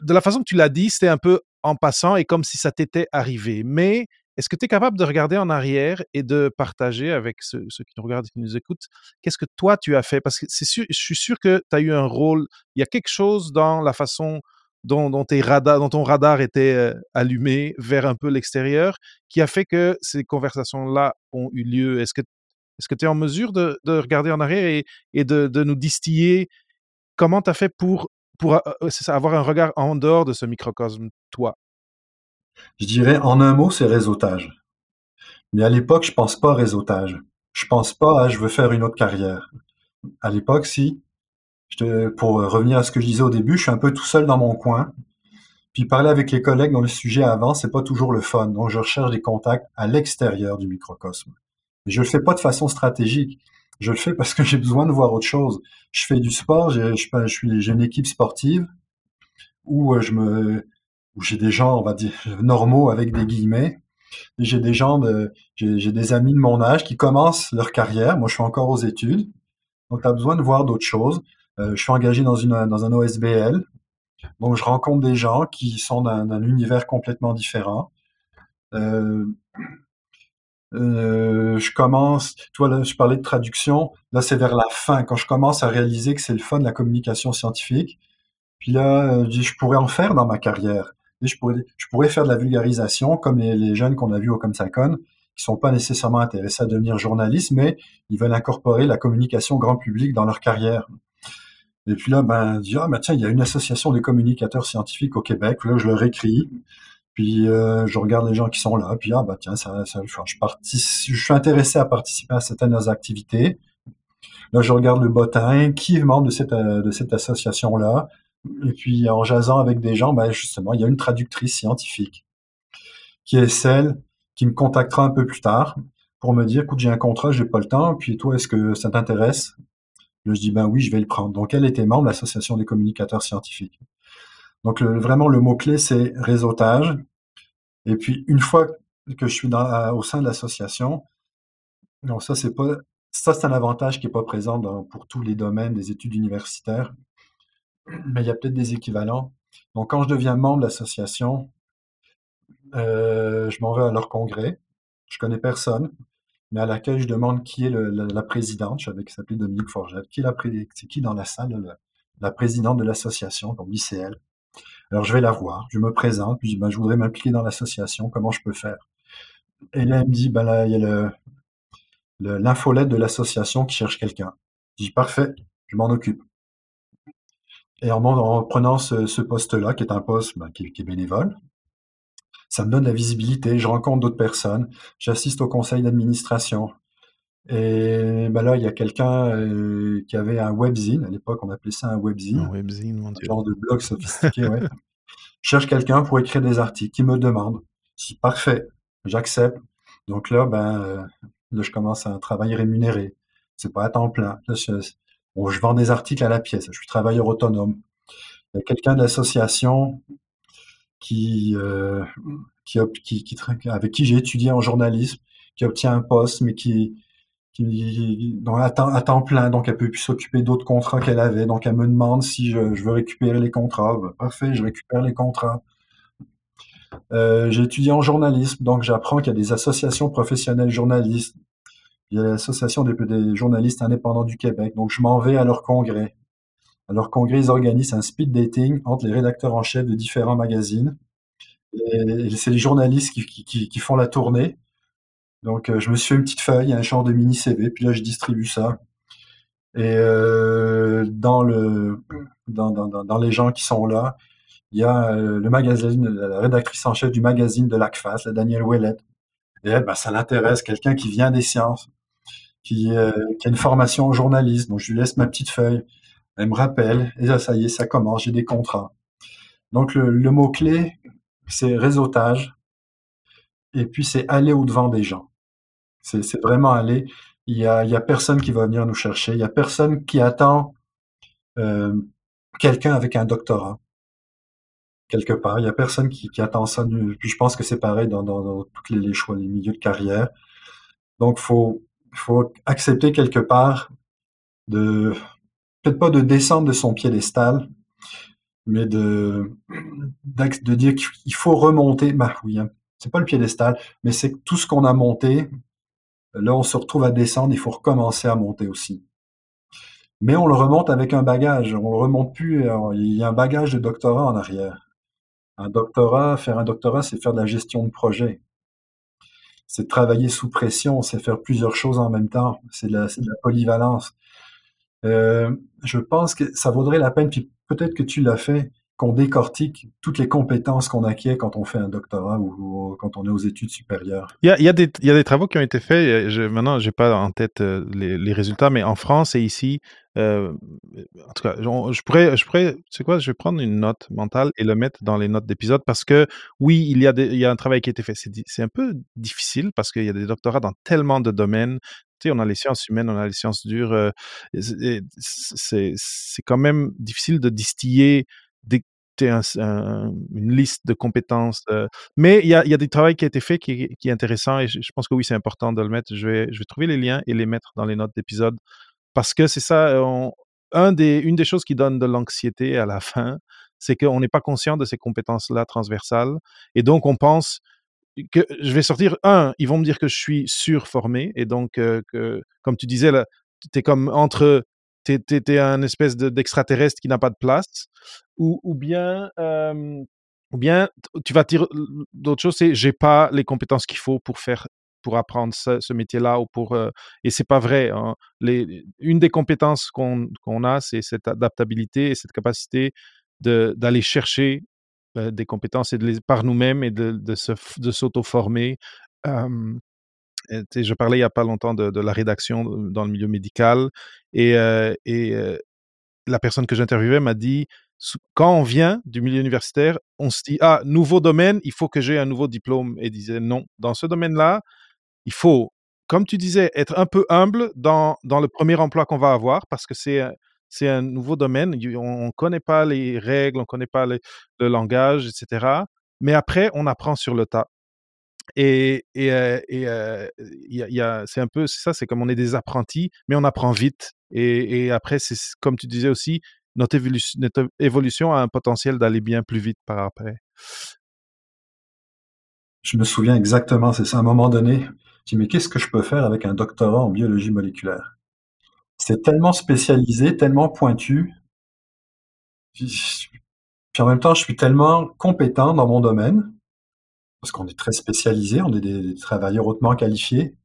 de la façon que tu l'as dit c'était un peu en passant et comme si ça t'était arrivé. Mais est-ce que tu es capable de regarder en arrière et de partager avec ceux, qui nous regardent et qui nous écoutent qu'est-ce que toi tu as fait? Parce que sûr je suis sûr que tu as eu un rôle il y a quelque chose dans la façon dont, ton radar était euh, allumé vers un peu l'extérieur, qui a fait que ces conversations-là ont eu lieu Est-ce que tu es en mesure de, regarder en arrière et, de, nous distiller comment tu as fait pour, pour avoir un regard en dehors de ce microcosme, toi? Je dirais en un mot, c'est réseautage. Mais à l'époque, je pense pas réseautage. Je pense pas à je veux faire une autre carrière. À l'époque, si, pour revenir à ce que je disais au début, je suis un peu tout seul dans mon coin. Puis parler avec les collègues dont le sujet avance, c'est pas toujours le fun. Donc je recherche des contacts à l'extérieur du microcosme. Mais je le fais pas de façon stratégique. Je le fais parce que <laughs> j'ai besoin de voir autre chose. Je fais du sport, j'ai, je, suis, j'ai une équipe sportive où euh, je me, où j'ai des gens, on va dire, normaux avec des guillemets. J'ai des gens j'ai, j'ai des amis de mon âge qui commencent leur carrière. Moi, je suis encore aux études. Donc, tu as besoin de voir d'autres choses. Euh, je suis engagé dans, une, dans un OSBL. Donc, je rencontre des gens qui sont d'un, univers complètement différent. Euh, euh, je commence, toi là, je parlais de traduction, là c'est vers la fin, quand je commence à réaliser que c'est le fun de la communication scientifique. Puis là, je, je pourrais en faire dans ma carrière. Je pourrais, je pourrais faire de la vulgarisation, comme les, les jeunes qu'on a vus au Comsacon, qui sont pas nécessairement intéressés à devenir journalistes, mais ils veulent incorporer la communication grand public dans leur carrière. Et puis là, ben, dis, ah, ben, tiens, il y a une association des communicateurs scientifiques au Québec. Là, je leur écris. Puis euh, je regarde les gens qui sont là. Puis ah, bah tiens, ça, je, suis intéressé à participer à certaines activités. Là, je regarde le bottin, qui est membre de cette, de cette association-là. Et puis, en jasant avec des gens, ben, justement, il y a une traductrice scientifique qui est celle qui me contactera un peu plus tard pour me dire, écoute, j'ai un contrat, j'ai pas le temps. Puis toi, est-ce que ça t'intéresse? Je dis ben oui, je vais le prendre. Donc elle était membre de l'association des communicateurs scientifiques. Donc vraiment le mot clé c'est réseautage. Et puis une fois que je suis dans, au sein de l'association, ça c'est un avantage qui est pas présent pour tous les domaines des études universitaires, mais il y a peut-être des équivalents. Donc quand je deviens membre de l'association, euh, je m'en vais à leur congrès. Je connais personne mais à laquelle je demande qui est la, présidente. Je savais qu'elle s'appelait Dominique Forget. Qui c'est qui dans la salle, la, présidente de l'association, donc l'ICL. Alors je vais la voir, je me présente, puis je dis, ben, je voudrais m'impliquer dans l'association, comment je peux faire Et là, elle me dit, ben là, il y a le, l'infolette de l'association qui cherche quelqu'un. Je dis, parfait, je m'en occupe. Et en, en prenant ce, poste-là, qui est un poste ben, qui est bénévole, ça me donne la visibilité, je rencontre d'autres personnes, j'assiste au conseil d'administration. Et ben là, il y a quelqu'un euh, qui avait un webzine, à l'époque on appelait ça un webzine, un webzine mon Dieu. genre de blog <laughs> sophistiqué, ouais. Je cherche quelqu'un pour écrire des articles, qui me demande. Si parfait, j'accepte. Donc là, ben, euh, là, je commence un travail rémunéré. C'est pas à temps plein. Là, je, je vends des articles à la pièce. Je suis travailleur autonome. Il y a quelqu'un de l'association euh, qui, qui, avec qui j'ai étudié en journalisme, qui obtient un poste, mais qui, qui donc à, temps, plein, donc elle peut plus s'occuper d'autres contrats qu'elle avait. Donc elle me demande si je, veux récupérer les contrats. Ben, parfait, je récupère les contrats. Euh, j'ai étudié en journalisme, donc j'apprends qu'il y a des associations professionnelles journalistes. Il y a l'association des, journalistes indépendants du Québec. Donc je m'en vais à leur congrès. Leur congrès, ils organisent un speed dating entre les rédacteurs en chef de différents magazines. Et c'est les journalistes qui, font la tournée. Donc, euh, je me suis fait une petite feuille, un genre de mini CV, puis là, je distribue ça. Et euh, dans, le, dans, dans, dans, les gens qui sont là, il y a euh, le magazine, la rédactrice en chef du magazine de l'ACFAS, la Danielle Ouellette. Et elle, ben, ça l'intéresse, quelqu'un qui vient des sciences, qui, qui a une formation en journalisme. Donc, je lui laisse ma petite feuille. Elle me rappelle, et là, ça y est, ça commence, j'ai des contrats. Donc, le, mot-clé, c'est réseautage, et puis c'est aller au-devant des gens. C'est vraiment aller. Il y, a, il y a personne qui va venir nous chercher, il y a personne qui attend euh, quelqu'un avec un doctorat quelque part. Il y a personne qui, qui attend ça. Puis je pense que c'est pareil dans, dans, dans tous les, les, choix, les milieux de carrière. Donc, faut, faut accepter quelque part de peut-être pas de descendre de son piédestal, mais de, dire qu'il faut remonter. Bah oui, hein, c'est pas le piédestal, mais c'est tout ce qu'on a monté, là on se retrouve à descendre, il faut recommencer à monter aussi. Mais on le remonte avec un bagage. On le remonte plus. Il y a un bagage de doctorat en arrière. Un doctorat, faire un doctorat, c'est faire de la gestion de projet. C'est travailler sous pression, c'est faire plusieurs choses en même temps. C'est de, la polyvalence. Euh, je pense que ça vaudrait la peine, puis peut-être que tu l'as fait, qu'on décortique toutes les compétences qu'on acquiert quand on fait un doctorat ou, quand on est aux études supérieures. Il y a, des, travaux qui ont été faits. Je, maintenant, je n'ai pas en tête euh, les, résultats, mais en France et ici, euh, en tout cas, je pourrais, je pourrais, c'est quoi, je vais prendre une note mentale et le mettre dans les notes d'épisode parce que oui, il y a un travail qui a été fait. C'est un peu difficile parce qu'il y a des doctorats dans tellement de domaines. On a les sciences humaines, on a les sciences dures. Euh, c'est quand même difficile de distiller des, un, une liste de compétences. Euh, mais il y a, y a du travail qui a été fait qui, est intéressant et je, pense que oui, c'est important de le mettre. Je vais, trouver les liens et les mettre dans les notes d'épisode parce que c'est ça, des, une des choses qui donne de l'anxiété à la <laughs> fin, c'est qu'on n'est pas conscient de ces compétences-là transversales. Et donc, on pense je vais sortir, un, ils vont me dire que je suis surformé. Et donc, comme tu disais, tu es comme entre, tu es, un espèce d'extraterrestre qui n'a pas de place. Ou, bien, ou bien tu vas dire d'autres choses, c'est j'ai pas les compétences qu'il faut pour faire pour apprendre ce, métier-là ou pour euh, et c'est pas vrai. Hein. Une des compétences qu'on a, c'est cette adaptabilité et cette capacité d'aller chercher euh, des compétences et de les, par nous-mêmes et de, de, s'auto-former. je parlais il n'y a pas longtemps de, la rédaction dans le milieu médical et, et la personne que j'interviewais m'a dit quand on vient du milieu universitaire, on se dit ah nouveau domaine, il faut que j'ai un nouveau diplôme et disait non dans ce domaine-là, il faut, comme tu disais, être un peu humble dans, dans le premier emploi qu'on va avoir parce que c'est c'est un nouveau domaine. On ne connaît pas les règles, on ne connaît pas le langage, etc. Mais après, on apprend sur le tas. Et, et, et, y a, c'est un peu ça, c'est comme on est des apprentis, mais on apprend vite. Et, et après, c'est comme tu disais aussi, notre évolution, notre évolution a un potentiel d'aller bien plus vite par après. Je me souviens exactement, c'est ça. À un moment donné, je dis, mais qu'est-ce que je peux faire avec un doctorat en biologie moléculaire? C'est tellement spécialisé, tellement pointu. Puis en même temps, je suis tellement compétent dans mon domaine, parce qu'on est très spécialisé, on est des, travailleurs hautement qualifiés,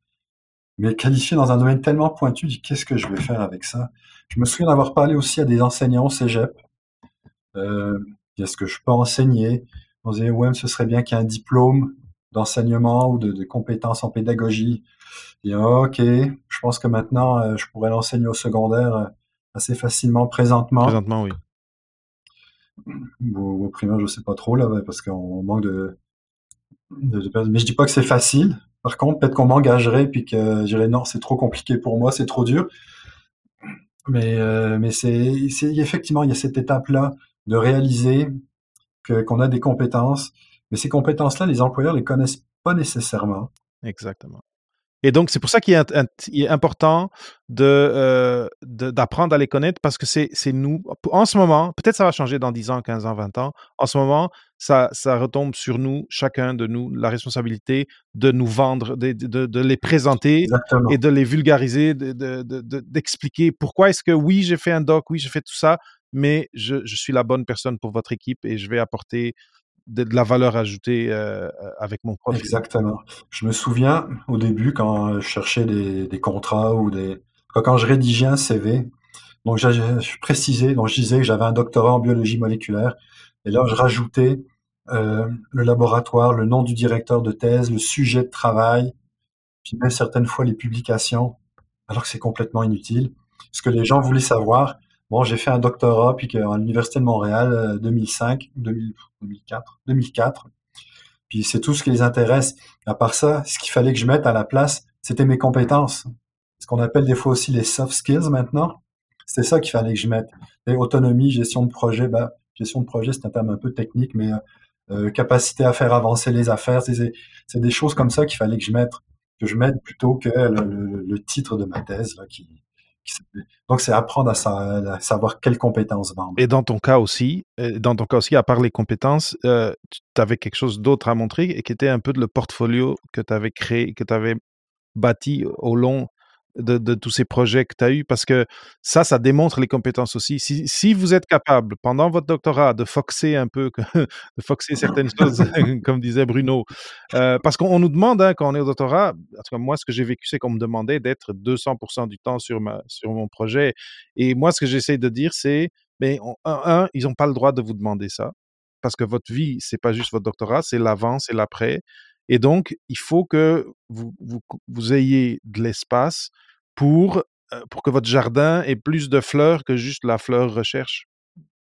mais qualifiés dans un domaine tellement pointu, je dis, qu'est-ce que je vais faire avec ça? Je me souviens d'avoir parlé aussi à des enseignants au cégep. Euh, Est-ce que je peux enseigner? On disait, ouais, ce serait bien qu'il y ait un diplôme d'enseignement ou de, compétences en pédagogie. Et ok, je pense que maintenant, euh, je pourrais l'enseigner au secondaire euh, assez facilement présentement. Présentement, oui. Ou au primaire, je sais pas trop, là, parce qu'on manque de, de, Mais je dis pas que c'est facile. Par contre, peut-être qu'on m'engagerait puis que je dirais non, c'est trop compliqué pour moi, c'est trop dur. Mais, euh, mais c'est, effectivement, il y a cette étape-là de réaliser que, qu'on a des compétences mais ces compétences-là, les employeurs les connaissent pas nécessairement. Exactement. Et donc, c'est pour ça qu'il est, important euh, de, d'apprendre à les connaître parce que c'est, nous, en ce moment, peut-être ça va changer dans 10 ans, 15 ans, 20 ans, en ce moment, ça, ça retombe sur nous, chacun de nous, la responsabilité de nous vendre, de, de, les présenter et de les vulgariser, d'expliquer pourquoi est-ce que oui, j'ai fait un doc, oui, j'ai fait tout ça, mais je, je suis la bonne personne pour votre équipe et je vais apporter de, la valeur ajoutée euh, avec mon profil. Exactement. Je me souviens au début quand je cherchais des, contrats ou des quand je rédigeais un CV, donc je précisais, donc je disais que j'avais un doctorat en biologie moléculaire, et là je rajoutais euh, le laboratoire, le nom du directeur de thèse, le sujet de travail, puis même certaines fois les publications, alors que c'est complètement inutile. Ce que les gens voulaient savoir, Bon, j'ai fait un doctorat puis à l'université de Montréal 2005, 2004, 2004. Puis c'est tout ce qui les intéresse. À part ça, ce qu'il fallait que je mette à la place, c'était mes compétences. Ce qu'on appelle des fois aussi les soft skills maintenant. C'est ça qu'il fallait que je mette. Et autonomie, gestion de projet, ben, gestion de projet, c'est un terme un peu technique, mais euh, capacité à faire avancer les affaires, c'est des choses comme ça qu'il fallait que je mette, que je mette plutôt que le, titre de ma thèse qui, donc, c'est apprendre à, savoir quelles compétences vendre. Et dans ton cas aussi, euh, dans ton cas aussi, à part les compétences, euh, tu avais quelque chose d'autre à montrer et qui était un peu le portfolio que tu avais créé, que tu avais bâti au long de, de tous ces projets que tu as eus parce que ça, ça démontre les compétences aussi. Si, si vous êtes capable, pendant votre doctorat, de foxer un peu, <laughs> de foxer certaines <laughs> choses, <laughs> comme disait Bruno, euh, parce qu'on nous demande, hein, quand on est au doctorat, en tout cas, moi, ce que j'ai vécu, c'est qu'on me demandait d'être 200% du temps sur, ma, sur mon projet. Et moi, ce que j'essaie de dire, c'est, mais un, un, ils n'ont pas le droit de vous demander ça parce que votre vie, c'est pas juste votre doctorat, c'est l'avant, c'est l'après. Et donc, il faut que vous, vous, vous ayez de l'espace pour, euh, pour que votre jardin ait plus de fleurs que juste la fleur recherche.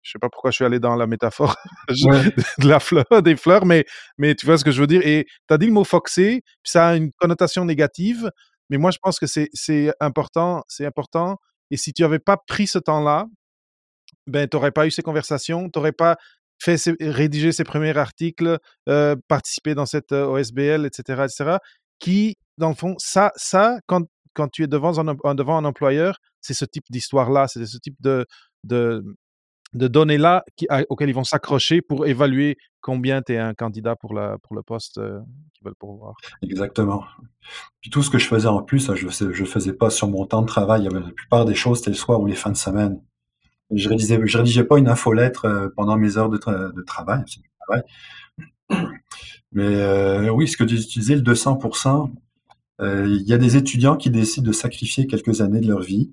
Je sais pas pourquoi je suis allé dans la métaphore <laughs> Ouais. de la fleur, des fleurs, mais, mais tu vois ce que je veux dire? Et tu as dit le mot foxé, ça a une connotation négative, mais moi, je pense que c'est important, c'est important. Et si tu n'avais pas pris ce temps-là, ben, tu n'aurais pas eu ces conversations, tu n'aurais pas fait ses- rédiger ses premiers articles, euh, participer dans cette euh, OSBL, etc., etc., qui, dans le fond, ça, ça quand, quand tu es devant un, devant un employeur, c'est ce type d'histoire-là, c'est ce type de, de, de données-là auxquelles ils vont s'accrocher pour évaluer combien tu es un candidat pour, la, pour le poste euh, qu'ils veulent pourvoir. Exactement. Puis tout ce que je faisais en plus, ça, je ne faisais pas sur mon temps de travail. Il y avait la plupart des choses, c'était le soir ou les fins de semaine. Je rédigeais, je rédigeais pas une infolettre euh, pendant mes heures de, de travail. Mais euh, oui, ce que tu utilisais, le 200%, euh, il y a des étudiants qui décident de sacrifier quelques années de leur vie.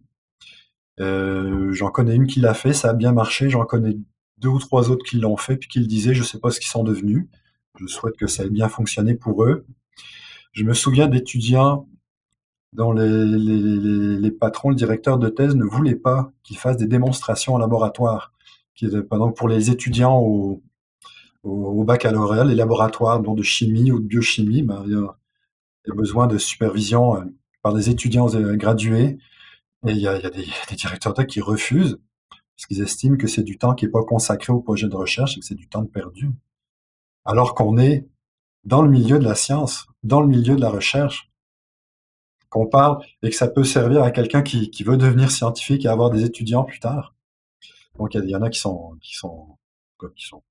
Euh, J'en connais une qui l'a fait, ça a bien marché. J'en connais deux ou trois autres qui l'ont fait, puis qui le disaient, je sais pas ce qu'ils sont devenus. Je souhaite que ça ait bien fonctionné pour eux. Je me souviens d'étudiants dont les, les, patrons, le directeur de thèse ne voulaient pas qu'ils fassent des démonstrations en laboratoire. Qui, pendant pour les étudiants au baccalauréat, les laboratoires dont de chimie ou de biochimie, ben, il, y a, besoin de supervision euh, par des étudiants euh, gradués. Et il y a, des, <laughs> des directeurs thèse qui refusent parce qu'ils estiment que c'est du temps qui n'est pas consacré au projet de recherche et que c'est du temps perdu. Alors qu'on est dans le milieu de la science, dans le milieu de la recherche, qu'on parle et que ça peut servir à quelqu'un qui, qui, veut devenir scientifique et avoir des étudiants plus tard. Donc il y, y, en a qui sont, qui sont, qui sont.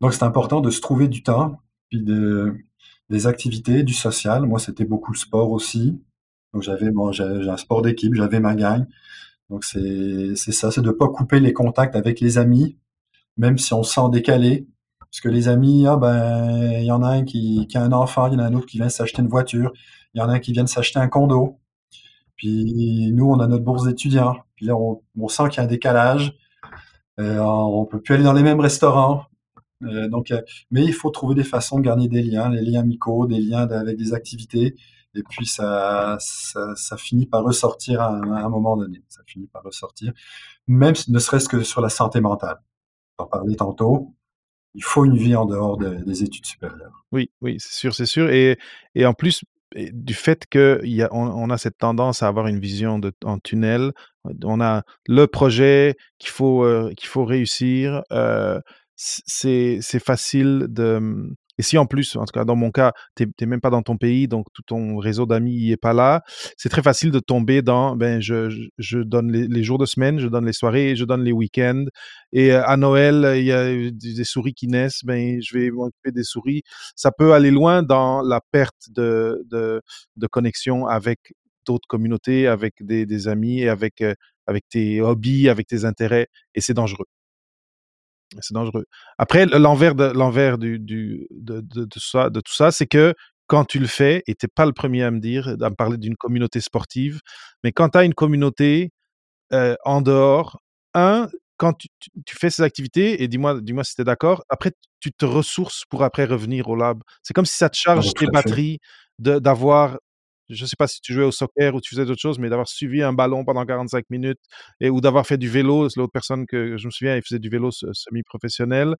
Donc c'est important de se trouver du temps, puis de, des activités, du social. Moi c'était beaucoup le sport aussi. Donc j'avais bon, j'ai un sport d'équipe, j'avais ma gang. Donc c'est ça, c'est de pas couper les contacts avec les amis, même si on se sent décalé. Parce que les amis, ah ben, il y en a un qui, a un enfant, il y en a un autre qui vient s'acheter une voiture, il y en a un qui vient s'acheter un condo. Puis nous, on a notre bourse d'étudiants. Puis là, on, on sent qu'il y a un décalage. Euh, on peut plus aller dans les mêmes restaurants. Euh, donc, euh, mais il faut trouver des façons de garder des liens, les liens amicaux, des liens avec des activités. Et puis ça, ça, finit par ressortir à un, moment donné. Ça finit par ressortir, même ne serait-ce que sur la santé mentale. J'en parlais tantôt. Il faut une vie en dehors de, des études supérieures. Oui, oui, c'est sûr, c'est sûr. Et, et en plus, du fait qu'on on a cette tendance à avoir une vision de, en tunnel, on a le projet qu'il faut, euh, qu'il faut réussir. C'est facile de. Et si en plus, en tout cas dans mon cas, tu n'es même pas dans ton pays, donc tout ton réseau d'amis n'est pas là, c'est très facile de tomber dans, ben, je, je, donne les, les, jours de semaine, je donne les soirées, je donne les week-ends. Et à Noël, il y a des souris qui naissent, ben, je vais m'occuper des souris. Ça peut aller loin dans la perte de, de, de connexion avec d'autres communautés, avec des, des, amis et avec, avec tes hobbies, avec tes intérêts. Et c'est dangereux. C'est dangereux. Après, l'envers de l'envers du, du de, de, de, ça, de tout ça, c'est que quand tu le fais, et t'es pas le premier à me dire, à me parler d'une communauté sportive, mais quand tu as une communauté euh, en dehors, un, quand tu, tu, tu fais ces activités, et dis-moi dis si tu es d'accord, après tu te ressources pour après revenir au lab. C'est comme si ça te charge tes batteries d'avoir je ne sais pas si tu jouais au soccer ou tu faisais d'autres choses, mais d'avoir suivi un ballon pendant 45 minutes et, ou d'avoir fait du vélo. L'autre personne que je me souviens, elle faisait du vélo semi-professionnel.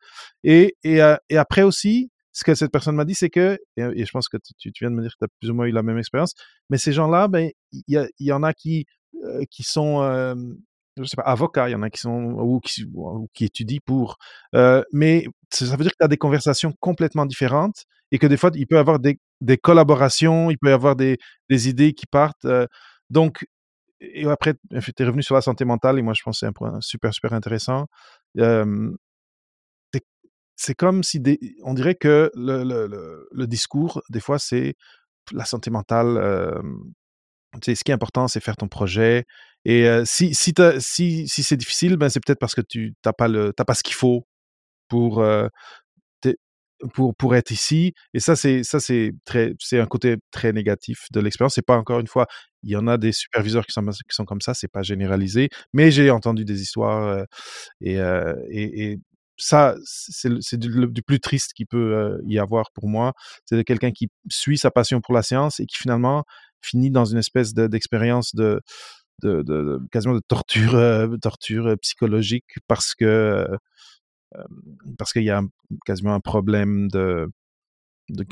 Et, euh, et, après aussi, ce que cette personne m'a dit, c'est que, et, je pense que tu, viens de me dire que tu as plus ou moins eu la même expérience, mais ces gens-là, ben, il y, y, en a qui, euh, qui sont, euh, je sais pas, avocats, il y en a qui sont, ou qui, ou qui étudient pour, euh, mais ça veut dire que tu as des conversations complètement différentes et que des fois, il peut y avoir des, des collaborations, il peut y avoir des, des idées qui partent. Euh, donc, et après, tu es revenu sur la santé mentale, et moi, je pense que c'est un point super, super intéressant. C'est comme si on dirait que le, le, discours, des fois, c'est la santé mentale. Euh, ce qui est important, c'est faire ton projet. Et si, si, si, si c'est difficile, ben, c'est peut-être parce que tu n'as pas, pas ce qu'il faut pour, pour, pour être ici. Et ça, c'est, ça c'est, très, c'est un côté très négatif de l'expérience. C'est pas encore une fois, il y en a des superviseurs qui sont, qui sont comme ça, c'est pas généralisé. Mais j'ai entendu des histoires euh, et, euh, et, et ça, c'est, du, du plus triste qu'il peut euh, y avoir pour moi. C'est de quelqu'un qui suit sa passion pour la science et qui finalement finit dans une espèce de- d'expérience de, de, de, quasiment de torture, torture psychologique parce que parce qu'il y a quasiment un problème de,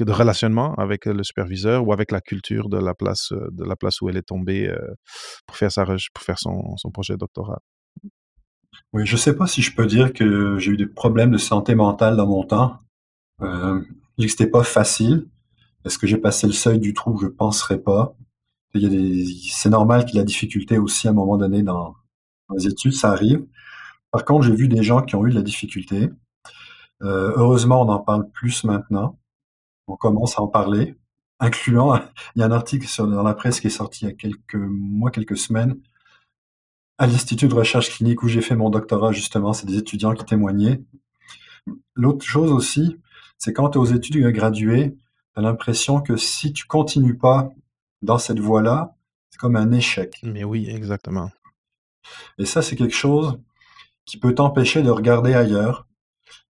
relationnement avec le superviseur ou avec la culture de la place de la place où elle est tombée pour faire son, son projet de doctorat. Oui, je sais pas si je peux dire que j'ai eu des problèmes de santé mentale dans mon temps. Euh, je c'était pas facile. Est-ce que j'ai passé le seuil du trou? Je penserais pas. C'est normal qu'il y ait la difficulté aussi à un moment donné dans les études, ça arrive. Par contre, j'ai vu des gens qui ont eu de la difficulté. Euh, heureusement, on en parle plus maintenant. On commence à en parler, incluant, <laughs> il y a un article sur, dans la presse qui est sorti il y a quelques mois, quelques semaines, à l'Institut de recherche clinique où j'ai fait mon doctorat, justement, c'est des étudiants qui témoignaient. L'autre chose aussi, c'est quand tu es aux études graduées, tu as l'impression que si tu continues pas dans cette voie-là, c'est comme un échec. Mais oui, exactement. Et ça, c'est quelque chose qui peut t'empêcher de regarder ailleurs.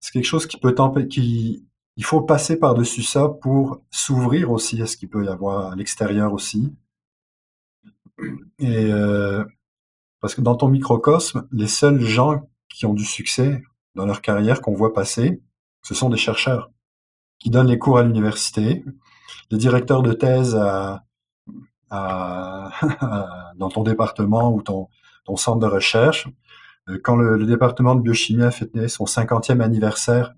C'est quelque chose qui peut t'empêcher, qui, il faut passer par-dessus ça pour s'ouvrir aussi à ce qu'il peut y avoir à l'extérieur aussi. Et euh, parce que dans ton microcosme, les seuls gens qui ont du succès dans leur carrière qu'on voit passer, ce sont des chercheurs qui donnent les cours à l'université, les directeurs de thèse à, à, <laughs> dans ton département ou ton centre de recherche. Euh, Quand le, le département de biochimie a fêté son 50e anniversaire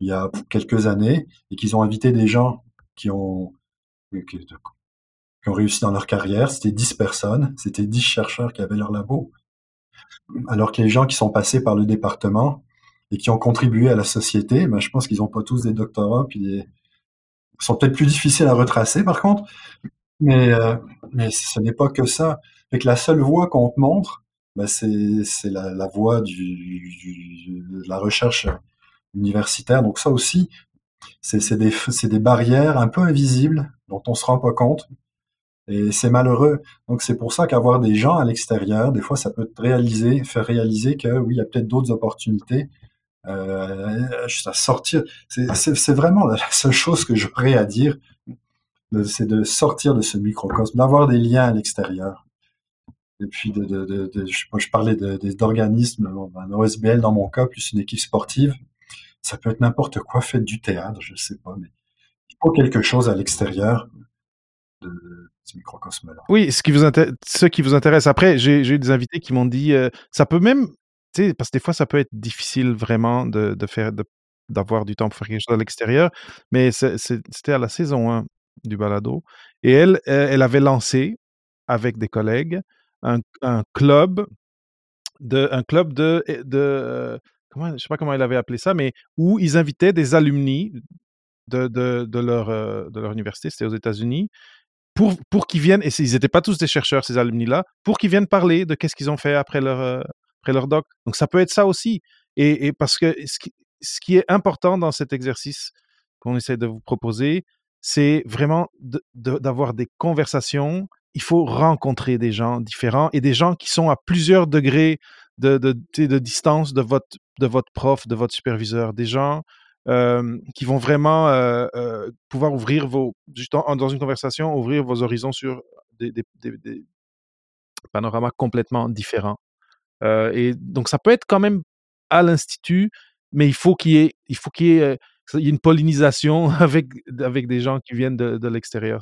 il y a quelques années et qu'ils ont invité des gens qui ont, qui, qui ont réussi dans leur carrière, c'était 10 personnes, c'était 10 chercheurs qui avaient leur labo. Alors que les gens qui sont passés par le département et qui ont contribué à la société, ben, je pense qu'ils n'ont pas tous des doctorats, puis des... ils sont peut-être plus difficiles à retracer par contre, mais, euh, mais ce n'est pas que ça. Fait que la seule voie qu'on te montre, ben, c'est la, la voie du, de la recherche universitaire. Donc ça aussi, c'est des, des barrières un peu invisibles dont on se rend pas compte. Et c'est malheureux. Donc c'est pour ça qu'avoir des gens à l'extérieur, des fois, ça peut te réaliser, faire réaliser que oui, il y a peut-être d'autres opportunités. Euh, à sortir. C'est vraiment la seule chose que j'aurais à dire, c'est de sortir de ce microcosme, d'avoir des liens à l'extérieur. Et puis, je, parlais d'organismes, bon, un OSBL dans mon cas, plus une équipe sportive. Ça peut être n'importe quoi, fait du théâtre, je sais pas, mais il faut quelque chose à l'extérieur de ce microcosme-là. Oui, ce qui vous, ce qui vous intéresse. Après, j'ai eu des invités qui m'ont dit, euh, ça peut même, parce que des fois, ça peut être difficile vraiment de, faire, d'avoir du temps pour faire quelque chose à l'extérieur, mais c'était à la saison 1 du balado. Et elle, euh, elle avait lancé avec des collègues un, un club de, un club de, de euh, comment, je sais pas comment elle avait appelé ça, mais où ils invitaient des alumni de, de, de leur, euh, de leur université, c'était aux États-Unis, pour, pour qu'ils viennent, et ils n'étaient pas tous des chercheurs, ces alumni-là, pour qu'ils viennent parler de qu'est-ce qu'ils ont fait après leur, euh, après leur doc. Donc ça peut être ça aussi. Et, et parce que ce qui, ce qui est important dans cet exercice qu'on essaie de vous proposer, c'est vraiment d'avoir des conversations. Il faut rencontrer des gens différents et des gens qui sont à plusieurs degrés de, de, de distance de votre, de votre prof, de votre superviseur. Des gens qui vont vraiment pouvoir ouvrir vos, dans une conversation, ouvrir vos horizons sur des, des- des- panoramas complètement différents. Et donc, ça peut être quand même à l'institut, mais il faut qu'il y ait, il faut qu'il y ait, une pollinisation <laughs> avec, avec des gens qui viennent de, de l'extérieur.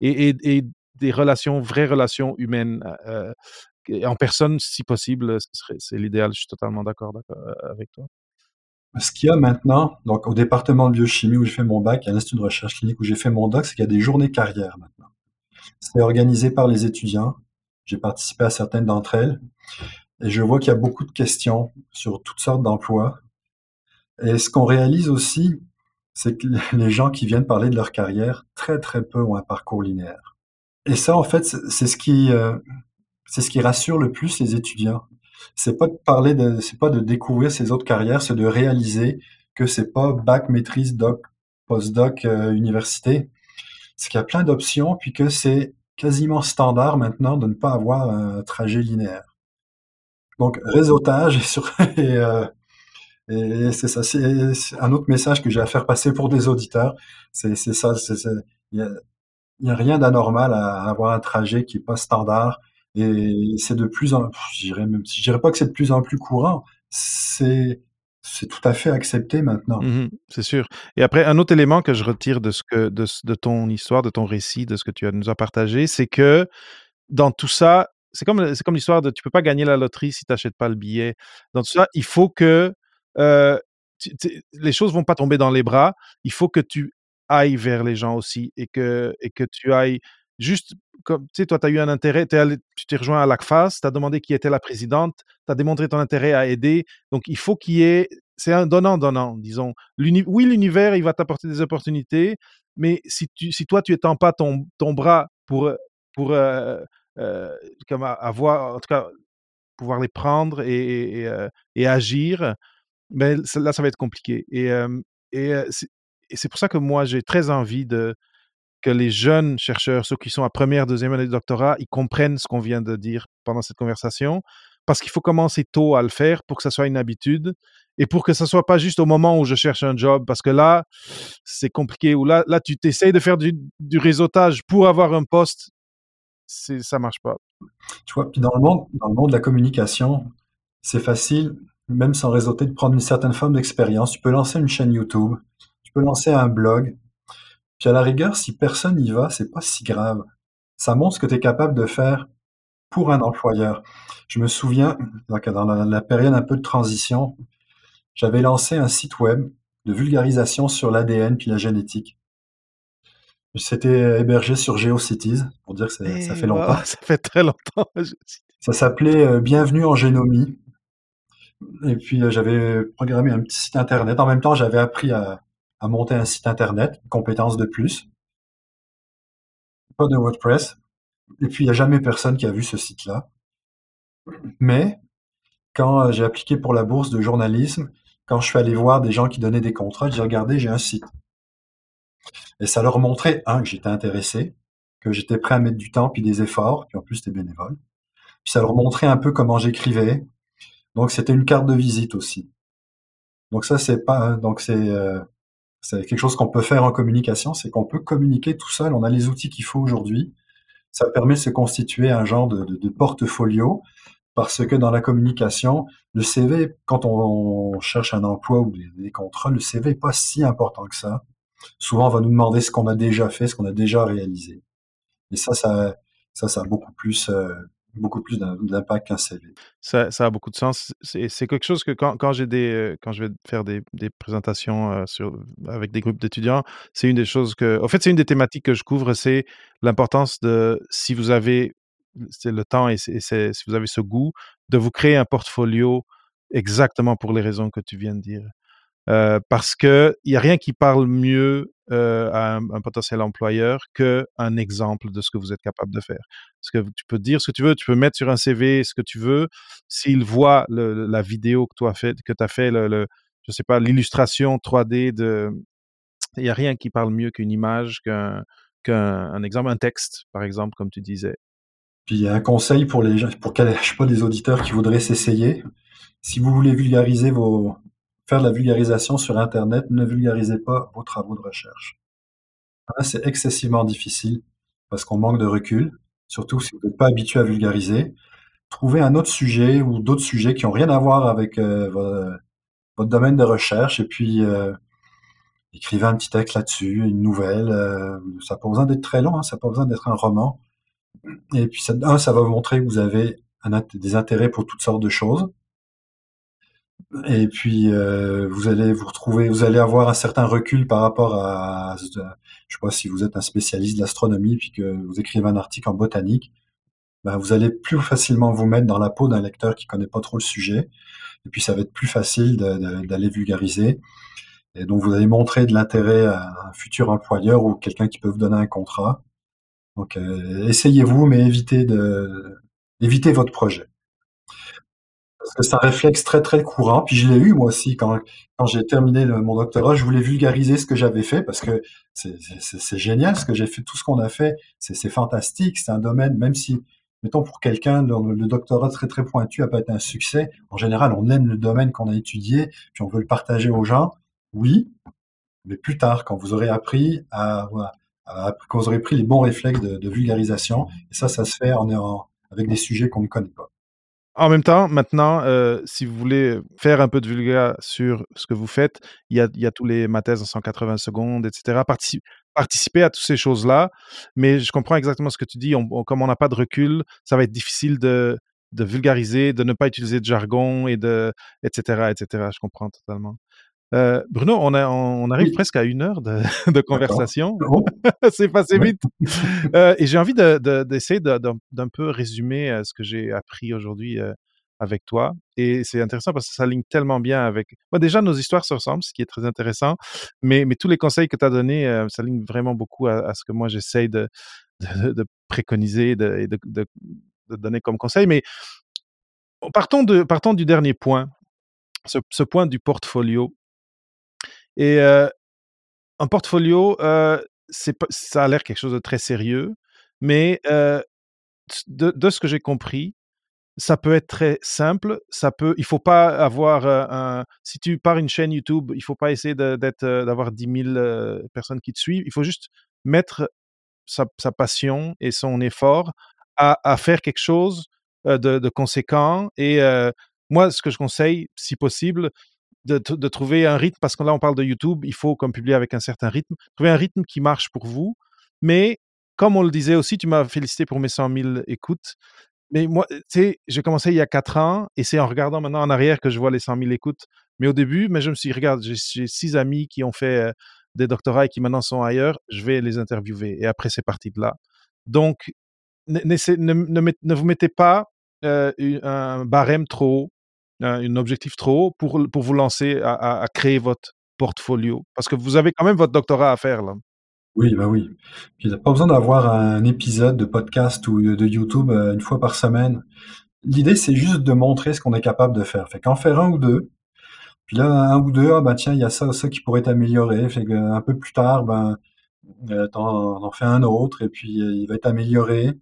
Et des relations, vraies relations humaines, euh, et en personne, si possible, c'est l'idéal. Je suis totalement d'accord euh, avec toi. Ce qu'il y a maintenant, donc au département de biochimie où j'ai fait mon bac, à l'Institut de recherche clinique où j'ai fait mon doc, c'est qu'il y a des journées carrières maintenant. C'est organisé par les étudiants. J'ai participé à certaines d'entre elles. Et je vois qu'il y a beaucoup de questions sur toutes sortes d'emplois. Et ce qu'on réalise aussi, c'est que les gens qui viennent parler de leur carrière, très très peu ont un parcours linéaire. Et ça, en fait, c'est ce qui, euh, c'est ce qui rassure le plus les étudiants. C'est pas de parler de, c'est pas de découvrir ces autres carrières, c'est de réaliser que c'est pas bac, maîtrise, doc, postdoc, euh, université. C'est qu'il y a plein d'options, puis que c'est quasiment standard maintenant de ne pas avoir un trajet linéaire. Donc, réseautage et, <laughs> sur, et, euh, et c'est ça. C'est un autre message que j'ai à faire passer pour des auditeurs. C'est ça. N'y a, a, rien d'anormal à avoir un trajet qui est pas standard. Et c'est de plus en, dirais même, je dirais pas que c'est de plus en plus courant. C'est c'est tout à fait accepté maintenant. Mmh c'est sûr. Et après, un autre élément que je retire de ce que de, de ton histoire, de ton récit, de ce que tu as, nous as partagé, c'est que dans tout ça, c'est comme c'est comme l'histoire de tu peux pas gagner la loterie si tu n'achètes pas le billet. Dans tout ça, il faut que euh, les choses vont pas tomber dans les bras. Il faut que tu ailles vers les gens aussi et que et que tu ailles juste comme tu sais, toi, tu as eu un intérêt, tu t'es rejoint à l'ACFAS, tu as demandé qui était la présidente, tu as démontré ton intérêt à aider. Donc, il faut qu'il y ait, c'est un donnant-donnant, disons. oui, l'univers, il va t'apporter des opportunités, mais si, tu, si toi, tu n'étends pas ton, ton bras pour, pour euh, euh, comme avoir, en tout cas, pouvoir les prendre et, et, euh, agir, ben, là, ça va être compliqué. Et, et c'est pour ça que moi, j'ai très envie que les jeunes chercheurs, ceux qui sont à première, deuxième année de doctorat, ils comprennent ce qu'on vient de dire pendant cette conversation, parce qu'il faut commencer tôt à le faire pour que ça soit une habitude et pour que ça soit pas juste au moment où je cherche un job, parce que là, c'est compliqué. Ou là, là, tu t'essayes de faire du, réseautage pour avoir un poste, ça marche pas. Tu vois, puis dans le monde, dans le monde de la communication, c'est facile, même sans réseauter, de prendre une certaine forme d'expérience. Tu peux lancer une chaîne YouTube, tu peux lancer un blog, puis à la rigueur, si personne n'y va, c'est pas si grave. Ça montre ce que tu es capable de faire pour un employeur. Je me souviens, dans la, période un peu de transition, j'avais lancé un site web de vulgarisation sur l'ADN puis la génétique. C'était hébergé sur GeoCities, pour dire que ça, fait longtemps. <laughs> ça fait très longtemps. <laughs> ça s'appelait euh, Bienvenue en génomie. Et puis euh, j'avais programmé un petit site internet. En même temps, j'avais appris à, à monter un site internet, compétence de plus. Pas de WordPress. Et puis, il n'y a jamais personne qui a vu ce site-là. Mais, quand euh, j'ai appliqué pour la bourse de journalisme, quand je suis allé voir des gens qui donnaient des contrats, j'ai regardé, j'ai un site. Et ça leur montrait, un, que j'étais intéressé, que j'étais prêt à mettre du temps puis des efforts, puis en plus c'était bénévole. Puis ça leur montrait un peu comment j'écrivais. Donc c'était une carte de visite aussi. Donc ça c'est pas donc c'est euh, c'est quelque chose qu'on peut faire en communication, c'est qu'on peut communiquer tout seul. On a les outils qu'il faut aujourd'hui. Ça permet de se constituer un genre de, de, portfolio parce que dans la communication, le CV, quand on, cherche un emploi ou des, contrats, le CV n'est pas si important que ça. Souvent, on va nous demander ce qu'on a déjà fait, ce qu'on a déjà réalisé. Et ça, ça, ça, ça a beaucoup plus, euh, beaucoup plus d'impact qu'un CV. Ça, a beaucoup de sens. C'est quelque chose que quand, quand des, euh, quand je vais faire des, des présentations euh, sur, avec des groupes d'étudiants, c'est une des choses que, en fait, c'est une des thématiques que je couvre, c'est l'importance de, si vous avez le temps et, et si vous avez ce goût, de vous créer un portfolio exactement pour les raisons que tu viens de dire. Euh, parce qu'il n'y a rien qui parle mieux euh, à un, potentiel employeur qu'un exemple de ce que vous êtes capable de faire. Parce que tu peux dire ce que tu veux, tu peux mettre sur un CV ce que tu veux. S'il voit la vidéo que tu as fait, que as fait le, je sais pas, l'illustration 3D de, il n'y a rien qui parle mieux qu'une image, qu'un qu'un exemple, un texte, par exemple, comme tu disais. Puis il y a un conseil pour les pour je sais pas, des auditeurs qui voudraient s'essayer. Si vous voulez vulgariser vos, faire de la vulgarisation sur Internet, ne vulgarisez pas vos travaux de recherche. C'est excessivement difficile parce qu'on manque de recul, surtout si vous n'êtes pas habitué à vulgariser. Trouvez un autre sujet ou d'autres sujets qui n'ont rien à voir avec euh, votre, domaine de recherche et puis euh, écrivez un petit texte là-dessus, une nouvelle. Euh, ça n'a pas besoin d'être très long, hein, ça n'a pas besoin d'être un roman. Et puis, ça, un, ça va vous montrer que vous avez des intérêts pour toutes sortes de choses. Et puis euh, vous allez vous retrouver, vous allez avoir un certain recul par rapport à, je sais pas si vous êtes un spécialiste de l'astronomie puis que vous écrivez un article en botanique, ben vous allez plus facilement vous mettre dans la peau d'un lecteur qui connaît pas trop le sujet. Et puis ça va être plus facile d'aller vulgariser. Et donc vous allez montrer de l'intérêt à un futur employeur ou quelqu'un qui peut vous donner un contrat. Donc, euh, essayez-vous, mais évitez de évitez votre projet. C'est un réflexe très très courant. Puis je l'ai eu moi aussi quand quand j'ai terminé mon doctorat, je voulais vulgariser ce que j'avais fait parce que c'est génial ce que j'ai fait, tout ce qu'on a fait, c'est fantastique. C'est un domaine, même si mettons pour quelqu'un le, doctorat très très pointu a pas été un succès. En général, on aime le domaine qu'on a étudié, puis on veut le partager aux gens. Oui, mais plus tard, quand vous aurez appris à, quand vous aurez pris les bons réflexes de, de vulgarisation, et ça, ça se fait en, en avec des sujets qu'on ne connaît pas. En même temps, maintenant, euh, si vous voulez faire un peu de vulga sur ce que vous faites, il y a, tous les mathèses en 180 secondes, etc. Partici participer à toutes ces choses-là, mais je comprends exactement ce que tu dis. Comme on n'a pas de recul, ça va être difficile de, de vulgariser, de ne pas utiliser de jargon et de, etc., etc. Je comprends totalement. Euh, Bruno, on, a, on arrive oui. presque à une heure de, <laughs> de conversation. <laughs> C'est passé oui. vite. Euh, et j'ai envie d'essayer de, de, d'un peu résumer euh, ce que j'ai appris aujourd'hui avec toi. Et c'est intéressant parce que ça ligne tellement bien avec. Bon, déjà, nos histoires se ressemblent, ce qui est très intéressant. Mais, mais tous les conseils que tu as donnés, ça ligne vraiment beaucoup à, à ce que moi j'essaye de, de, préconiser et de, de, donner comme conseil. Mais partons, de, partons du dernier point, ce, ce point du portfolio. Et un portfolio, c'est ça a l'air quelque chose de très sérieux, mais de, ce que j'ai compris, ça peut être très simple. Ça peut, il faut pas avoir un. Si tu pars une chaîne YouTube, il faut pas essayer d'être, d'avoir 10 000 personnes qui te suivent. Il faut juste mettre sa, passion et son effort à, faire quelque chose de, conséquent. Et moi, ce que je conseille, si possible, de, trouver un rythme, parce que là, on parle de YouTube, il faut, comme publier avec un certain rythme, trouver un rythme qui marche pour vous. Mais, comme on le disait aussi, tu m'as félicité pour mes 100 000 écoutes. Mais moi, tu sais, j'ai commencé il y a 4 ans, et c'est en regardant maintenant en arrière que je vois les 100 000 écoutes. Mais au début, mais je me suis dit, regarde, j'ai six amis qui ont fait euh, des doctorats et qui maintenant sont ailleurs, je vais les interviewer. Et après, c'est parti de là. Donc, ne, ne vous mettez pas euh, un barème trop haut un objectif trop haut pour, pour vous lancer à, à, créer votre portfolio? Parce que vous avez quand même votre doctorat à faire là. Oui, bah oui. Puis il n'y a pas besoin d'avoir un épisode de podcast ou de, YouTube euh, une fois par semaine. L'idée, c'est juste de montrer ce qu'on est capable de faire. Fait qu'en faire un ou deux, puis là, un ou deux, ah ben tiens, il y a ça, ça qui pourrait t'améliorer. Fait qu'un peu plus tard, ben, euh, t'en, en fais un autre, et puis euh, il va être amélioré.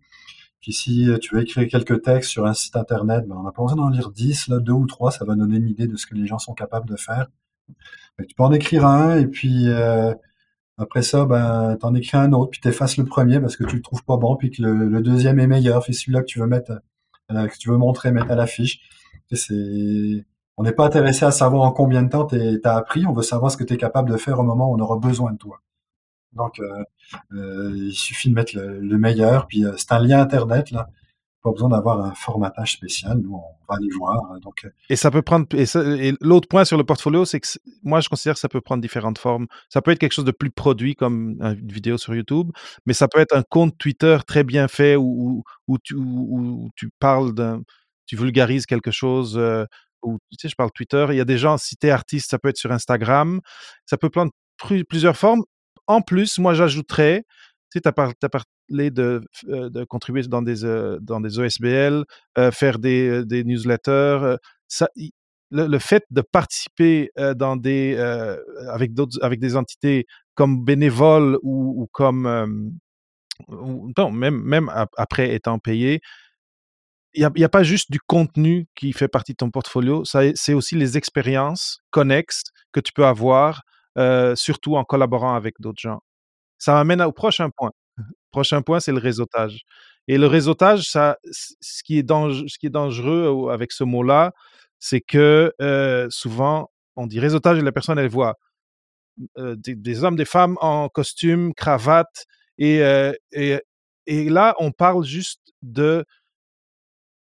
Puis si tu veux écrire quelques textes sur un site internet, ben on n'a pas besoin d'en lire 10, là, deux ou trois, ça va donner une idée de ce que les gens sont capables de faire. Mais tu peux en écrire un, et puis euh, après ça, ben t'en écris un autre, puis t'effaces le premier parce que tu le trouves pas bon, puis que le, deuxième est meilleur, puis celui-là que tu veux mettre, euh, que tu veux montrer, mettre à l'affiche. On n'est pas intéressé à savoir en combien de temps t'as appris, on veut savoir ce que tu es capable de faire au moment où on aura besoin de toi. Donc, euh, euh, il suffit de mettre le, le meilleur. Puis, euh, c'est un lien Internet, là. Pas besoin d'avoir un formatage spécial. Nous, on va aller voir. Donc, et ça peut prendre. Et, l'autre point sur le portfolio, c'est que moi, je considère que ça peut prendre différentes formes. Ça peut être quelque chose de plus produit, comme une vidéo sur YouTube, mais ça peut être un compte Twitter très bien fait où, où, tu, parles d'un. Tu vulgarises quelque chose. Tu sais, je parle Twitter. Il y a des gens, si tu artiste, ça peut être sur Instagram. Ça peut prendre plusieurs formes en plus, moi, j'ajouterais, tu as, par, as, parlé de, euh, de, contribuer dans des, euh, dans des OSBL, euh, faire des, des newsletters. Le, fait de participer dans des, avec, avec des entités comme bénévoles ou, comme. Non, même, même après étant payé, il n'y a, a, pas juste du contenu qui fait partie de ton portfolio, c'est aussi les expériences connexes que tu peux avoir euh, surtout en collaborant avec d'autres gens. Ça m'amène au prochain point. <laughs> prochain point, c'est le réseautage. Et le réseautage, ce, qui est dangereux avec ce mot-là, c'est que euh, souvent, on dit réseautage et la personne, elle voit euh, des, hommes, des femmes en costume, cravate, et, là, on parle juste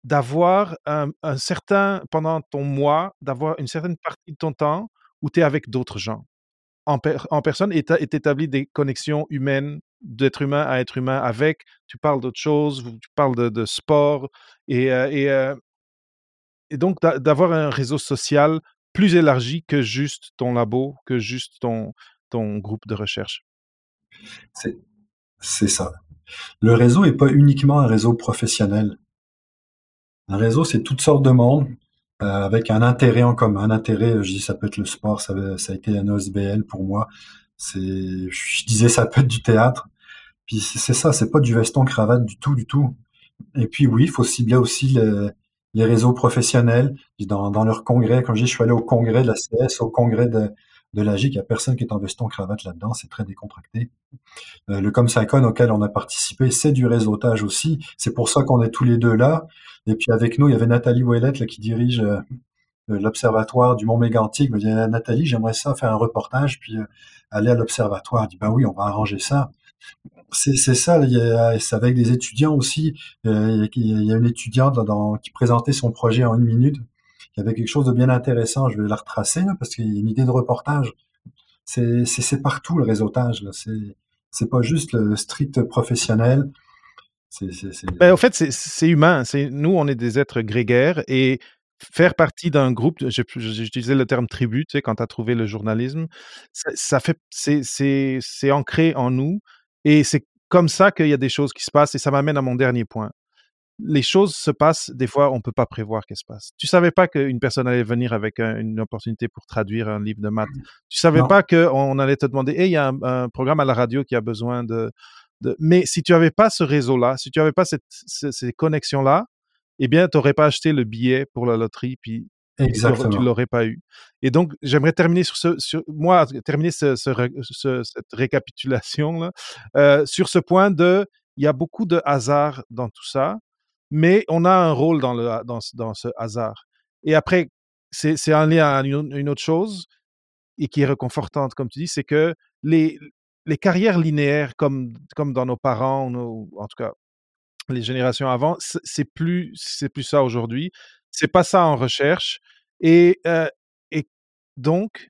d'avoir un, un, certain, pendant ton mois, d'avoir une certaine partie de ton temps où tu es avec d'autres gens en, per, en personne et établi des connexions humaines d'être humain à être humain avec. Tu parles d'autre chose, tu parles de, sport et, euh, euh, donc d'avoir un réseau social plus élargi que juste ton labo, que juste ton, ton groupe de recherche. C'est ça. Le réseau est pas uniquement un réseau professionnel. Un réseau, c'est toutes sortes de monde avec un intérêt en commun. Un intérêt, je dis, ça peut être le sport, ça, ça a été un OSBL pour moi. C'est, je disais, ça peut être du théâtre. Puis c'est ça, c'est pas du veston cravate du tout, du tout. Et puis oui, il faut cibler aussi les réseaux professionnels. Dans, dans leur congrès, quand je dis, je suis allé au congrès de la CS, au congrès de, de l'AGIC, il n'y a personne qui est en veston cravate là-dedans, c'est très décontracté. Euh, le ComSciCon auquel on a participé, c'est du réseautage aussi. C'est pour ça qu'on est tous les deux là. Et puis avec nous, il y avait Nathalie Ouellette qui dirige euh, l'observatoire du Mont Mégantic. Me dit Nathalie, j'aimerais ça faire un reportage, puis euh, aller à l'observatoire. Dit ben oui, on va arranger ça. C'est ça, c'est avec des étudiants aussi. il y a une étudiante qui présentait son projet en une minute il y avait quelque chose de bien intéressant. Je vais la retracer parce qu'il y a une idée de reportage. C'est partout le réseautage. C'est pas juste le strict professionnel. Ben, en fait, c'est humain. Nous, on est des êtres grégaires et faire partie d'un groupe, j'utilisais le terme tribu, tu sais, quand tu as trouvé le journalisme, ça, ça fait, c'est ancré en nous et c'est comme ça qu'il y a des choses qui se passent et ça m'amène à mon dernier point les choses se passent, des fois, on ne peut pas prévoir qu'elles se passent. Tu savais pas qu'une personne allait venir avec une opportunité pour traduire un livre de maths? Mmh. Tu savais pas qu'on allait te demander, hey, il y a un, programme à la radio qui a besoin de... Mais si tu n'avais pas ce réseau-là, si tu n'avais pas cette, ces connexions-là, eh bien, tu n'aurais pas acheté le billet pour la loterie, puis Exactement. tu l'aurais pas eu. Et donc, j'aimerais terminer sur ce, sur, moi, terminer ce, cette récapitulation là, euh, sur ce point de, il y a beaucoup de hasard dans tout ça mais on a un rôle dans, le, dans, dans ce hasard. Et après, c'est un lien à une, autre chose, et qui est réconfortante, comme tu dis, c'est que les, les carrières linéaires, comme, comme dans nos parents, ou en tout cas les générations avant, c'est plus, plus ça aujourd'hui. C'est pas ça en recherche. Et, euh, et donc,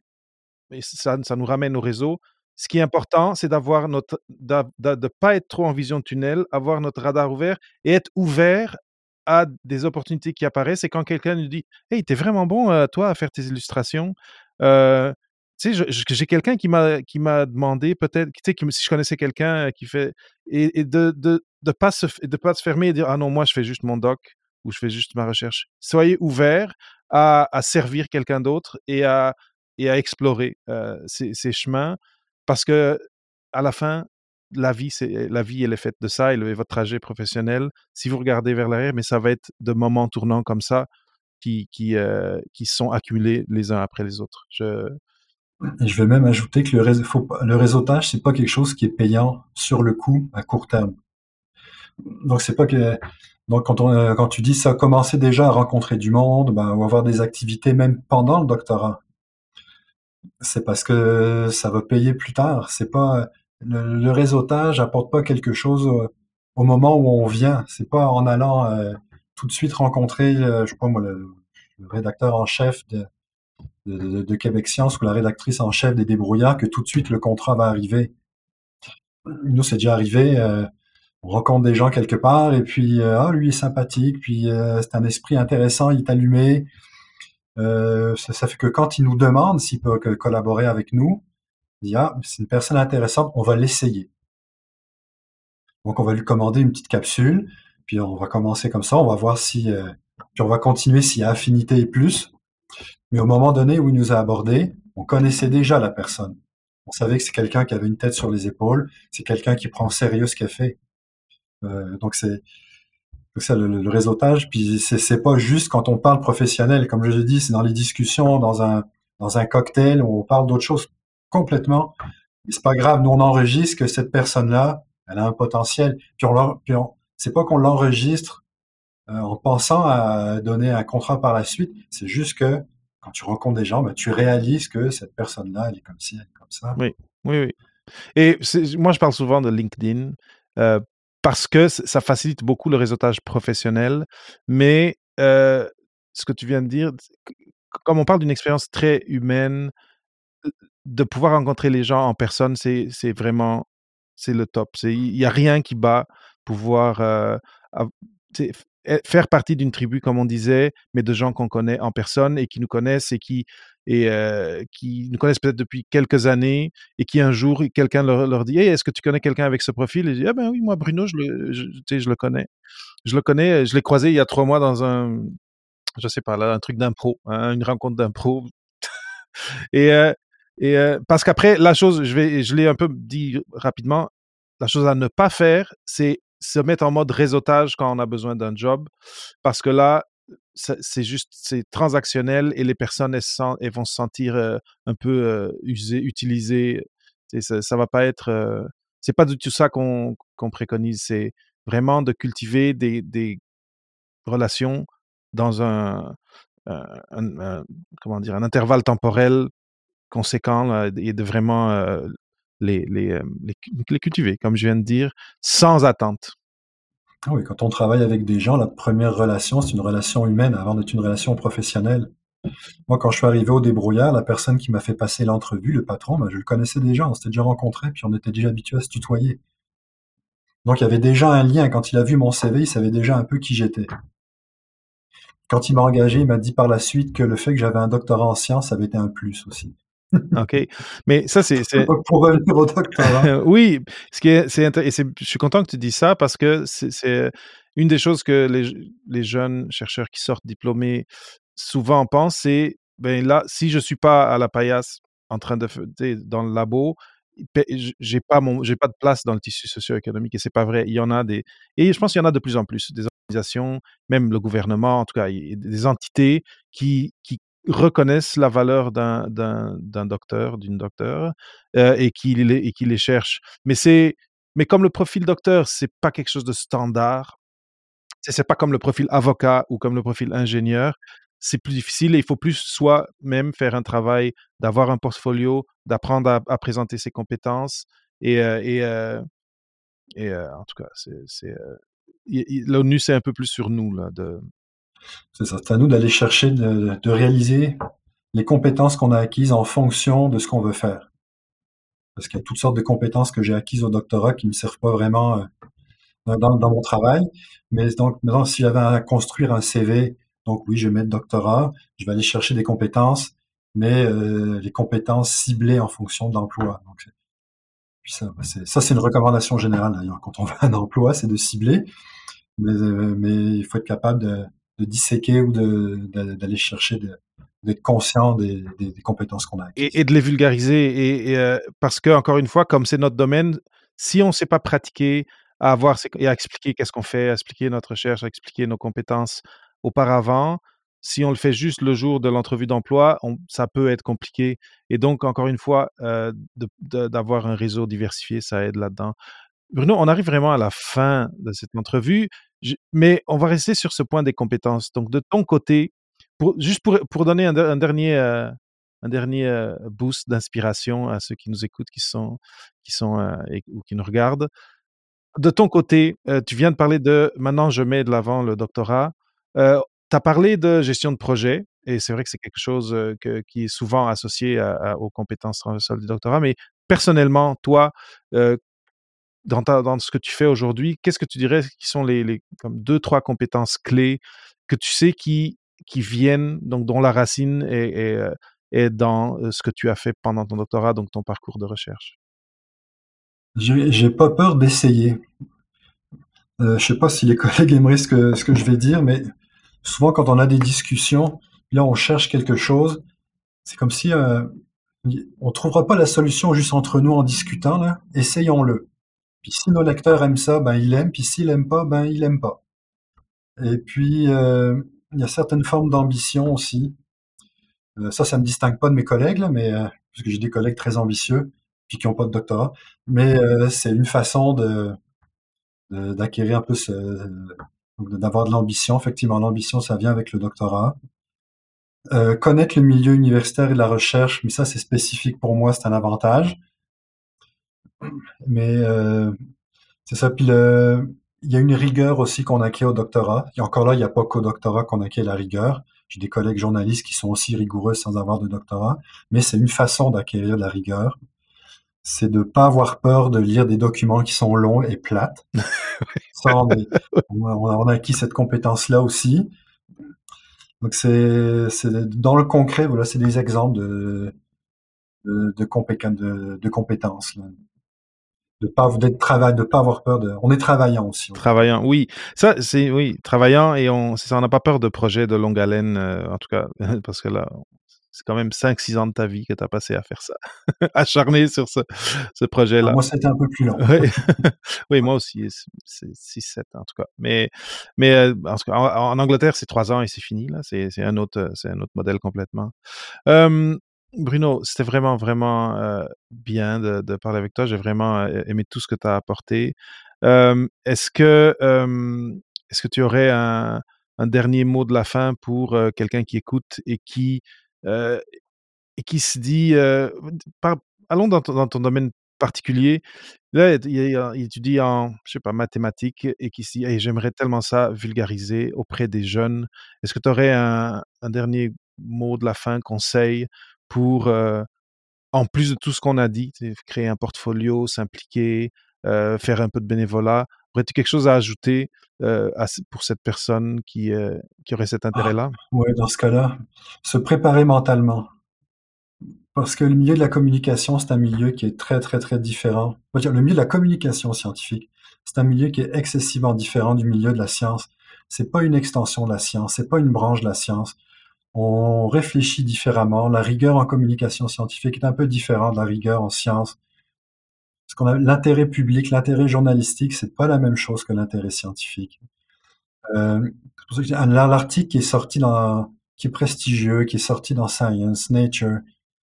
ça, ça nous ramène au réseau. Ce qui est important, c'est d'avoir notre, de ne pas être trop en vision de tunnel, avoir notre radar ouvert et être ouvert à des opportunités qui apparaissent. Et quand quelqu'un nous dit Hey, t'es vraiment bon, euh, toi, à faire tes illustrations. Euh, tu sais, j'ai quelqu'un qui m'a qui m'a demandé peut-être, tu sais, si je connaissais quelqu'un qui fait et, de de de pas se de pas se fermer et dire ah non moi je fais juste mon doc ou je fais juste ma recherche. Soyez ouvert à, à servir quelqu'un d'autre et à et à explorer euh, ces, chemins parce que à la fin, la vie, la vie, elle est faite de ça. Et votre trajet professionnel, si vous regardez vers l'arrière, mais ça va être de moments tournants comme ça qui qui, euh, sont accumulés les uns après les autres. Je... vais même ajouter que le, réseau, faut, le réseautage, c'est pas quelque chose qui est payant sur le coup à court terme. Donc c'est pas donc euh, quand tu dis ça, commencer déjà à rencontrer du monde, ben, ou avoir des activités même pendant le doctorat c'est parce que ça va payer plus tard. C'est pas le, réseautage apporte pas quelque chose au, moment où on vient. C'est pas en allant euh, tout de suite rencontrer, euh, je sais le, rédacteur en chef de, de, Québec Science ou la rédactrice en chef des débrouillards que tout de suite le contrat va arriver. Nous, c'est déjà arrivé. Euh, on rencontre des gens quelque part et puis ah lui est sympathique, puis c'est un esprit intéressant, il est allumé. Euh, ça, fait que quand il nous demande s'il peut collaborer avec nous, il dit ah, c'est une personne intéressante, on va l'essayer. Donc on va lui commander une petite capsule, puis on va commencer comme ça, on va voir si, euh, puis on va continuer s'il y a affinité et plus. Mais au moment donné où il nous a abordé, on connaissait déjà la personne. On savait que c'est quelqu'un qui avait une tête sur les épaules, c'est quelqu'un qui prend au sérieux ce qu'il fait. Euh, donc c'est ça, le, réseautage. Puis c'est pas juste quand on parle professionnel, comme je l'ai dit, c'est dans les discussions, dans un dans un cocktail, on parle d'autre chose complètement. C'est pas grave, nous on enregistre que cette personne-là, elle a un potentiel. Puis c'est pas qu'on l'enregistre euh, en pensant à donner un contrat par la suite. C'est juste que quand tu rencontres des gens, ben, tu réalises que cette personne-là, elle est comme ci, elle est comme ça. Oui, oui, oui. Et moi, je parle souvent de LinkedIn. Euh, parce que ça facilite beaucoup le réseautage professionnel. Mais ce que tu viens de dire, comme on parle d'une expérience très humaine, de pouvoir rencontrer les gens en personne, c'est vraiment c'est le top. Il n'y a rien qui bat pouvoir faire partie d'une tribu, comme on disait, mais de gens qu'on connaît en personne et qui nous connaissent et qui et qui nous connaissent peut-être depuis quelques années et qui un jour, quelqu'un leur, dit hey, Est-ce que tu connais quelqu'un avec ce profil? Et je dis Ah ben oui, moi, Bruno, je le, je, le connais. Je le connais, je l'ai croisé il y a trois mois dans un, je sais pas, là, un truc d'impro, une rencontre d'impro. <laughs> et et parce qu'après, la chose, je, vais, je l'ai un peu dit rapidement, la chose à ne pas faire, c'est se mettre en mode réseautage quand on a besoin d'un job, parce que là, c'est juste, c'est transactionnel et les personnes, elles, vont se sentir un peu usées, utilisées. Ça, ça va pas être, c'est pas du tout ça qu'on préconise. C'est vraiment de cultiver des, des relations dans un, comment dire, un intervalle temporel conséquent et de vraiment les, les, les, cultiver, comme je viens de dire, sans attente. Ah oui, quand on travaille avec des gens, la première relation, c'est une relation humaine avant d'être une relation professionnelle. Moi, quand je suis arrivé au débrouillard, la personne qui m'a fait passer l'entrevue, le patron, ben, je le connaissais déjà, on s'était déjà rencontrés, puis on était déjà habitué à se tutoyer. Donc, il y avait déjà un lien. Quand il a vu mon CV, il savait déjà un peu qui j'étais. Quand il m'a engagé, il m'a dit par la suite que le fait que j'avais un doctorat en sciences avait été un plus aussi. OK. Mais ça, c'est. <laughs> Pour revenir au doctorat. oui, ce qui est, c'est et je suis content que tu dis ça parce que c'est une des choses que les, les, jeunes chercheurs qui sortent diplômés souvent pensent, c'est ben là, si je suis pas à la paillasse en train de dans le labo, j'ai pas mon j'ai pas de place dans le tissu socio-économique et c'est pas vrai. Il y en a des et je pense qu'il y en a de plus en plus des organisations, même le gouvernement, en tout cas, des entités qui qui reconnaissent la valeur d'un docteur, d'une docteur, euh, et, qui les, et qui les cherchent. Mais, mais comme le profil docteur, c'est pas quelque chose de standard, c'est pas comme le profil avocat ou comme le profil ingénieur, c'est plus difficile et il faut plus soit même faire un travail d'avoir un portfolio, d'apprendre à, présenter ses compétences et, euh, et, euh, et en tout cas, c'est, l'ONU c'est un peu plus sur nous là de c'est ça. C'est à nous d'aller chercher, de, réaliser les compétences qu'on a acquises en fonction de ce qu'on veut faire. Parce qu'il y a toutes sortes de compétences que j'ai acquises au doctorat qui ne me servent pas vraiment euh, dans, mon travail. Mais donc, maintenant, si j'avais à construire un CV, donc oui, je vais mettre doctorat, je vais aller chercher des compétences, mais euh, les compétences ciblées en fonction de l'emploi. Ça, c'est une recommandation générale d'ailleurs. Quand on <laughs> veut un emploi, c'est de cibler, mais, euh, mais il faut être capable de, de disséquer ou d'aller chercher, d'être conscient des, compétences qu'on a. Et, de les vulgariser. Et, euh, parce que, encore une fois, comme c'est notre domaine, si on ne sait pas pratiquer à avoir et à expliquer qu'est-ce qu'on fait, à expliquer notre recherche, à expliquer nos compétences auparavant, si on le fait juste le jour de l'entrevue d'emploi, ça peut être compliqué. Et donc, encore une fois, euh, d'avoir un réseau diversifié, ça aide là-dedans. Bruno, on arrive vraiment à la fin de cette entrevue mais on va rester sur ce point des compétences. Donc, de ton côté, juste pour, pour donner un, dernier, un dernier euh, euh, boost d'inspiration à ceux qui nous écoutent, qui sont, qui sont euh, ou qui nous regardent. De ton côté, tu viens de parler de maintenant je mets de l'avant le doctorat. tu as parlé de gestion de projet, et c'est vrai que c'est quelque chose qui est souvent associé aux compétences transversales du doctorat, mais personnellement, toi, dans, ce que tu fais aujourd'hui, qu'est-ce que tu dirais qui sont les, les, comme deux, trois compétences clés que tu sais qui, viennent, donc dont la racine est, est, dans ce que tu as fait pendant ton doctorat, donc ton parcours de recherche? J'ai pas peur d'essayer. Euh, je sais pas si les <laughs> collègues aimeraient ce que, je vais dire, mais souvent quand on a des discussions, là on cherche quelque chose, c'est comme si euh, on trouvera pas la solution juste entre nous en discutant, essayons-le. Puis si nos lecteurs aiment ça, ben ils l'aiment, puis s'ils l'aiment pas, ben ils l'aiment pas. Et puis euh, il y a certaines formes d'ambition aussi. Euh, ça, ça me distingue pas de mes collègues, là, mais euh, parce que j'ai des collègues très ambitieux puis qui ont pas de doctorat. Mais c'est une façon de d'acquérir un peu ce d'avoir de l'ambition. Effectivement, l'ambition, ça vient avec le doctorat. connaître le milieu universitaire et la recherche, mais ça, c'est spécifique pour moi, c'est un avantage. Mais euh, c'est ça. Puis le, il y a une rigueur aussi qu'on acquiert au doctorat. Et encore là, il n'y a pas qu'au doctorat qu'on acquiert la rigueur. J'ai des collègues journalistes qui sont aussi rigoureux sans avoir de doctorat, mais c'est une façon d'acquérir la rigueur. C'est de pas avoir peur de lire des documents qui sont longs et plates. <laughs> ça, on, a, acquis cette compétence-là aussi. Donc c'est dans le concret, voilà, c'est des exemples de de, de, de, de compétences. Là de pas d'être travail, de pas avoir peur de. On est travaillant aussi. Travaillant, oui. Ça, c'est oui, travaillant et on, ça, on n'a pas peur de projets de longue haleine, euh, en tout cas, <laughs> parce que là, c'est quand même 5-6 ans de ta vie que tu as passé à faire ça, <laughs> acharné sur ce, ce projet-là. moi, c'était un peu plus long. oui, <laughs> oui moi aussi, c'est 6-7 en tout cas. Mais, mais euh, en, en, Angleterre, c'est 3 ans et c'est fini, là. C'est un, autre, un autre modèle complètement. Euh, Bruno, c'était vraiment, vraiment bien de, parler avec toi. J'ai vraiment aimé tout ce que tu as apporté. Est-ce que, est-ce que tu aurais un, dernier mot de la fin pour quelqu'un qui écoute et qui, et qui se dit, allons dans ton, domaine particulier. Là, il, étudie en, je sais pas, mathématiques et qui se dit, j'aimerais tellement ça vulgariser auprès des jeunes. Est-ce que tu aurais un dernier mot de la fin, conseil pour, en plus de tout ce qu'on a dit, créer un portfolio, s'impliquer, faire un peu de bénévolat, aurais-tu quelque chose à ajouter pour cette personne qui, qui aurait cet ah, intérêt-là? Oui, dans ce cas-là, se préparer mentalement. Parce que le milieu de la communication, c'est un milieu qui est très, très, très différent. le milieu de la communication scientifique, c'est un milieu qui est excessivement différent du milieu de la science. C'est pas une extension de la science, c'est pas une branche de la science on réfléchit différemment. La rigueur en communication scientifique est un peu différente de la rigueur en sciences. Parce qu'on a l'intérêt public, l'intérêt journalistique, c'est pas la même chose que l'intérêt scientifique. Euh, l'article qui est sorti dans, qui est prestigieux, qui est sorti dans Science, Nature,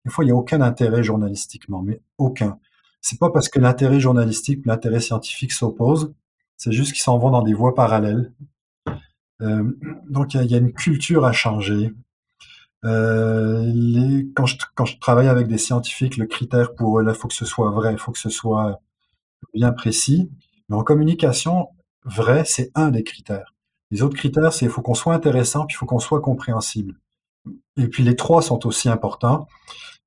des fois il n'y a aucun intérêt journalistiquement, mais aucun. C'est pas parce que l'intérêt journalistique ou l'intérêt scientifique s'opposent, c'est juste qu'ils s'en vont dans des voies parallèles. Euh, donc il y, a une culture à changer. Euh, les, quand, je, quand je travaille avec des scientifiques, le critère pour eux, là, il faut que ce soit vrai, il faut que ce soit bien précis. Mais en communication, vrai, c'est un des critères. Les autres critères, c'est faut qu'on soit intéressant, puis il faut qu'on soit compréhensible. Et puis les trois sont aussi importants.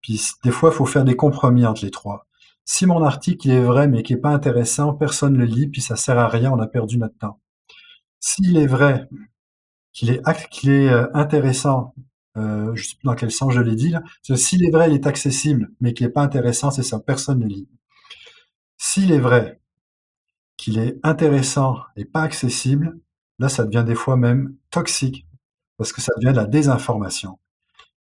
Puis des fois, il faut faire des compromis entre les trois. Si mon article il est vrai mais qui est pas intéressant, personne le lit, puis ça sert à rien, on a perdu notre temps. S'il est vrai, qu'il est, qu'il est euh, intéressant, euh, je sais plus dans quel sens je l'ai dit là. S'il est vrai, il est accessible, mais qu'il n'est pas intéressant, c'est ça, personne ne lit. S'il est vrai qu'il est intéressant et pas accessible, là, ça devient des fois même toxique, parce que ça devient de la désinformation.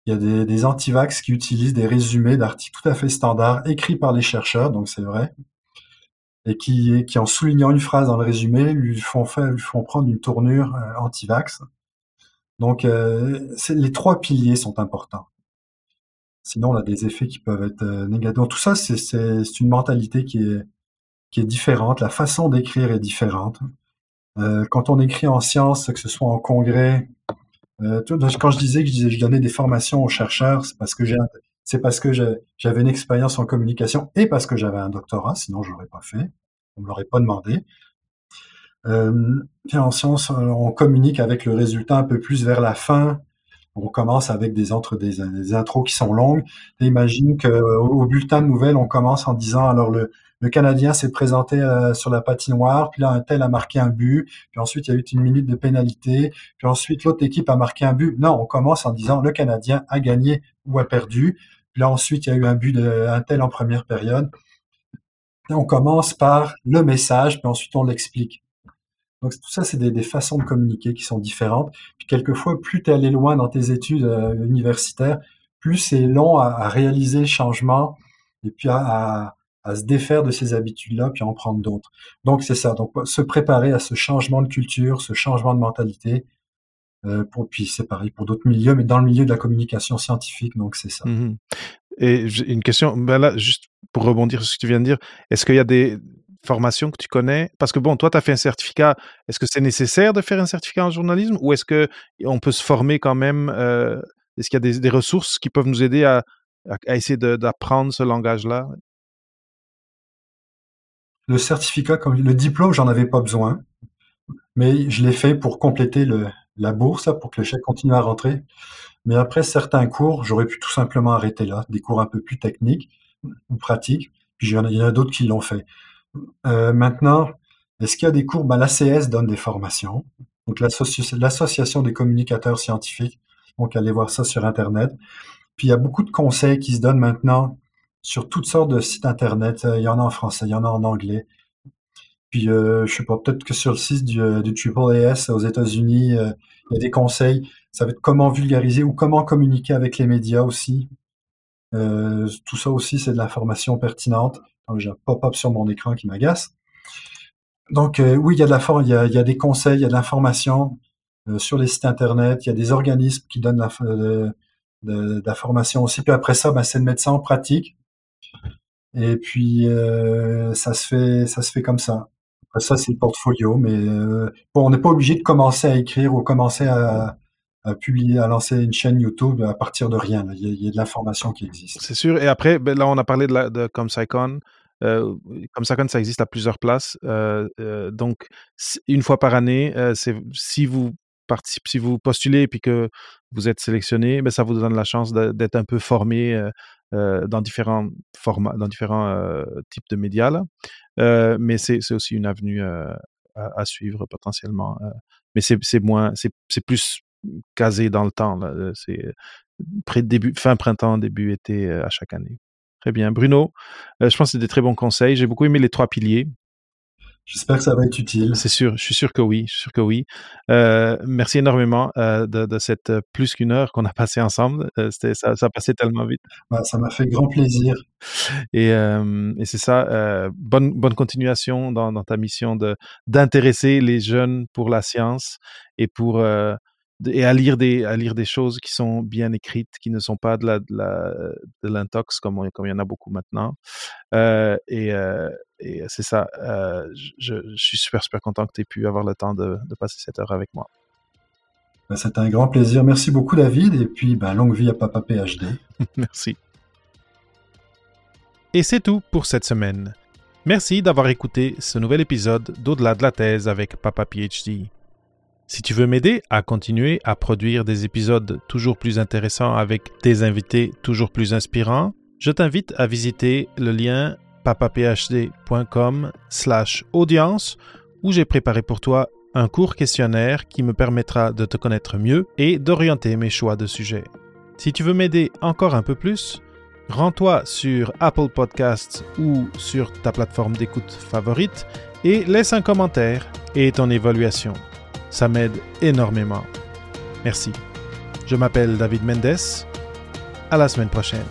Il y a des, des antivax qui utilisent des résumés d'articles tout à fait standards, écrits par les chercheurs, donc c'est vrai, et qui, en soulignant une phrase dans le résumé, lui font, faire, lui font prendre une tournure euh, anti-vax. Donc, euh, les trois piliers sont importants. Sinon, on a des effets qui peuvent être euh, négatifs. Donc, tout ça, c'est une mentalité qui est, différente. La façon d'écrire est différente. Euh, quand on écrit en sciences, que ce soit en congrès, euh, quand je disais que je, donnais des formations aux chercheurs, c'est parce que j'avais une expérience en communication et parce que j'avais un doctorat, sinon je l'aurais pas fait, on me l'aurait pas demandé. Euh, en science, on communique avec le résultat un peu plus vers la fin. On commence avec des entre des, intros qui sont longues. imagine qu'au au bulletin de nouvelles, on commence en disant alors le, le Canadien s'est présenté euh, sur la patinoire, puis là un tel a marqué un but, puis ensuite il y a eu une minute de pénalité, puis ensuite l'autre équipe a marqué un but. Non, on commence en disant le Canadien a gagné ou a perdu. Puis là ensuite il y a eu un but d'un tel en première période. on commence par le message, puis ensuite on l'explique. Donc tout ça, c'est des, façons de communiquer qui sont différentes. Puis quelquefois, plus tu es allé loin dans tes études euh, universitaires, plus c'est long à, réaliser le changement et puis à, se défaire de ces habitudes-là, puis à en prendre d'autres. Donc c'est ça. Donc se préparer à ce changement de culture, ce changement de mentalité. Euh, puis c'est pareil pour d'autres milieux, mais dans le milieu de la communication scientifique, donc c'est ça. Mmh et une question, ben là, juste pour rebondir sur ce que tu viens de dire, est-ce qu'il y a des, formation que tu connais? Parce que bon, toi, tu as fait un certificat. Est-ce que c'est nécessaire de faire un certificat en journalisme ou est-ce qu'on peut se former quand même euh, Est-ce qu'il y a des, ressources qui peuvent nous aider à, essayer d'apprendre ce langage-là? Le certificat, le diplôme, j'en avais pas besoin, mais je l'ai fait pour compléter la bourse, pour que le chèque continue à rentrer. Mais après certains cours, j'aurais pu tout simplement arrêter là, des cours un peu plus techniques ou pratiques. Puis il y en a d'autres qui l'ont fait. Euh, maintenant, est-ce qu'il y a des cours? Ben, l'ACS donne des formations. Donc, l'association des communicateurs scientifiques. Donc, allez voir ça sur Internet. Puis, il y a beaucoup de conseils qui se donnent maintenant sur toutes sortes de sites Internet. Il y en a en français, il y en a en anglais. Puis, euh, je sais pas, peut-être que sur le site du, euh, du AAAS aux États-Unis, euh, il y a des conseils. Ça va être comment vulgariser ou comment communiquer avec les médias aussi. Euh, tout ça aussi, c'est de l'information pertinente. J'ai un pop-up sur mon écran qui m'agace. Donc, euh, oui, il y, a de la il, y a, il y a des conseils, il y a de l'information euh, sur les sites Internet. Il y a des organismes qui donnent de, de, l'information aussi. Puis après ça, ben, c'est de mettre ça en pratique. Et puis, ça, se fait, ça se fait comme ça. Après ça, c'est le portfolio. Mais bon, on n'est pas obligé de commencer à écrire ou commencer à, à publier, à lancer une chaîne YouTube à partir de rien. Il y a, de l'information qui existe. C'est sûr. Et après, ben, là, on a parlé de, la, de. Euh, ComSciCon, ça existe à plusieurs places. Donc, une fois par année, c'est si vous si vous postulez et que vous êtes sélectionné, ben, ça vous donne la chance d'être un peu formé dans différents formats, dans différents types de médias. Mais c'est aussi une avenue à, suivre potentiellement. mais c'est plus casé dans le temps. C'est fin printemps, début été à chaque année. Très bien. Bruno, je pense que c'est des très bons conseils. J'ai beaucoup aimé les trois piliers. J'espère que ça va être utile. C'est sûr, je suis sûr que oui, je suis sûr que oui. Euh, merci énormément euh, de, de, cette plus qu'une heure qu'on a passé ensemble. Euh, ça, ça passait tellement vite. Ouais, ça m'a fait grand plaisir. Et, et c'est ça. bonne, bonne continuation dans, dans ta mission d'intéresser les jeunes pour la science et pour et à lire des à lire des choses qui sont bien écrites, qui ne sont pas de la de la l'intox comme comme il y en a beaucoup maintenant. Euh, et, euh, et c'est ça. Euh, je, je, suis super super content que tu aies pu avoir le temps de, de passer cette heure avec moi. Ben, C'était un grand plaisir. Merci beaucoup David et puis ben, longue vie à Papa PhD. <laughs> Merci. Et c'est tout pour cette semaine. Merci d'avoir écouté ce nouvel épisode d'Au-delà de la thèse avec Papa PhD. Si tu veux m'aider à continuer à produire des épisodes toujours plus intéressants avec des invités toujours plus inspirants, je t'invite à visiter le lien papaphd.com slash audience où j'ai préparé pour toi un court questionnaire qui me permettra de te connaître mieux et d'orienter mes choix de sujets. Si tu veux m'aider encore un peu plus, rends-toi sur Apple Podcasts ou sur ta plateforme d'écoute favorite et laisse un commentaire et ton évaluation. Ça m'aide énormément. Merci. Je m'appelle David Mendes. À la semaine prochaine.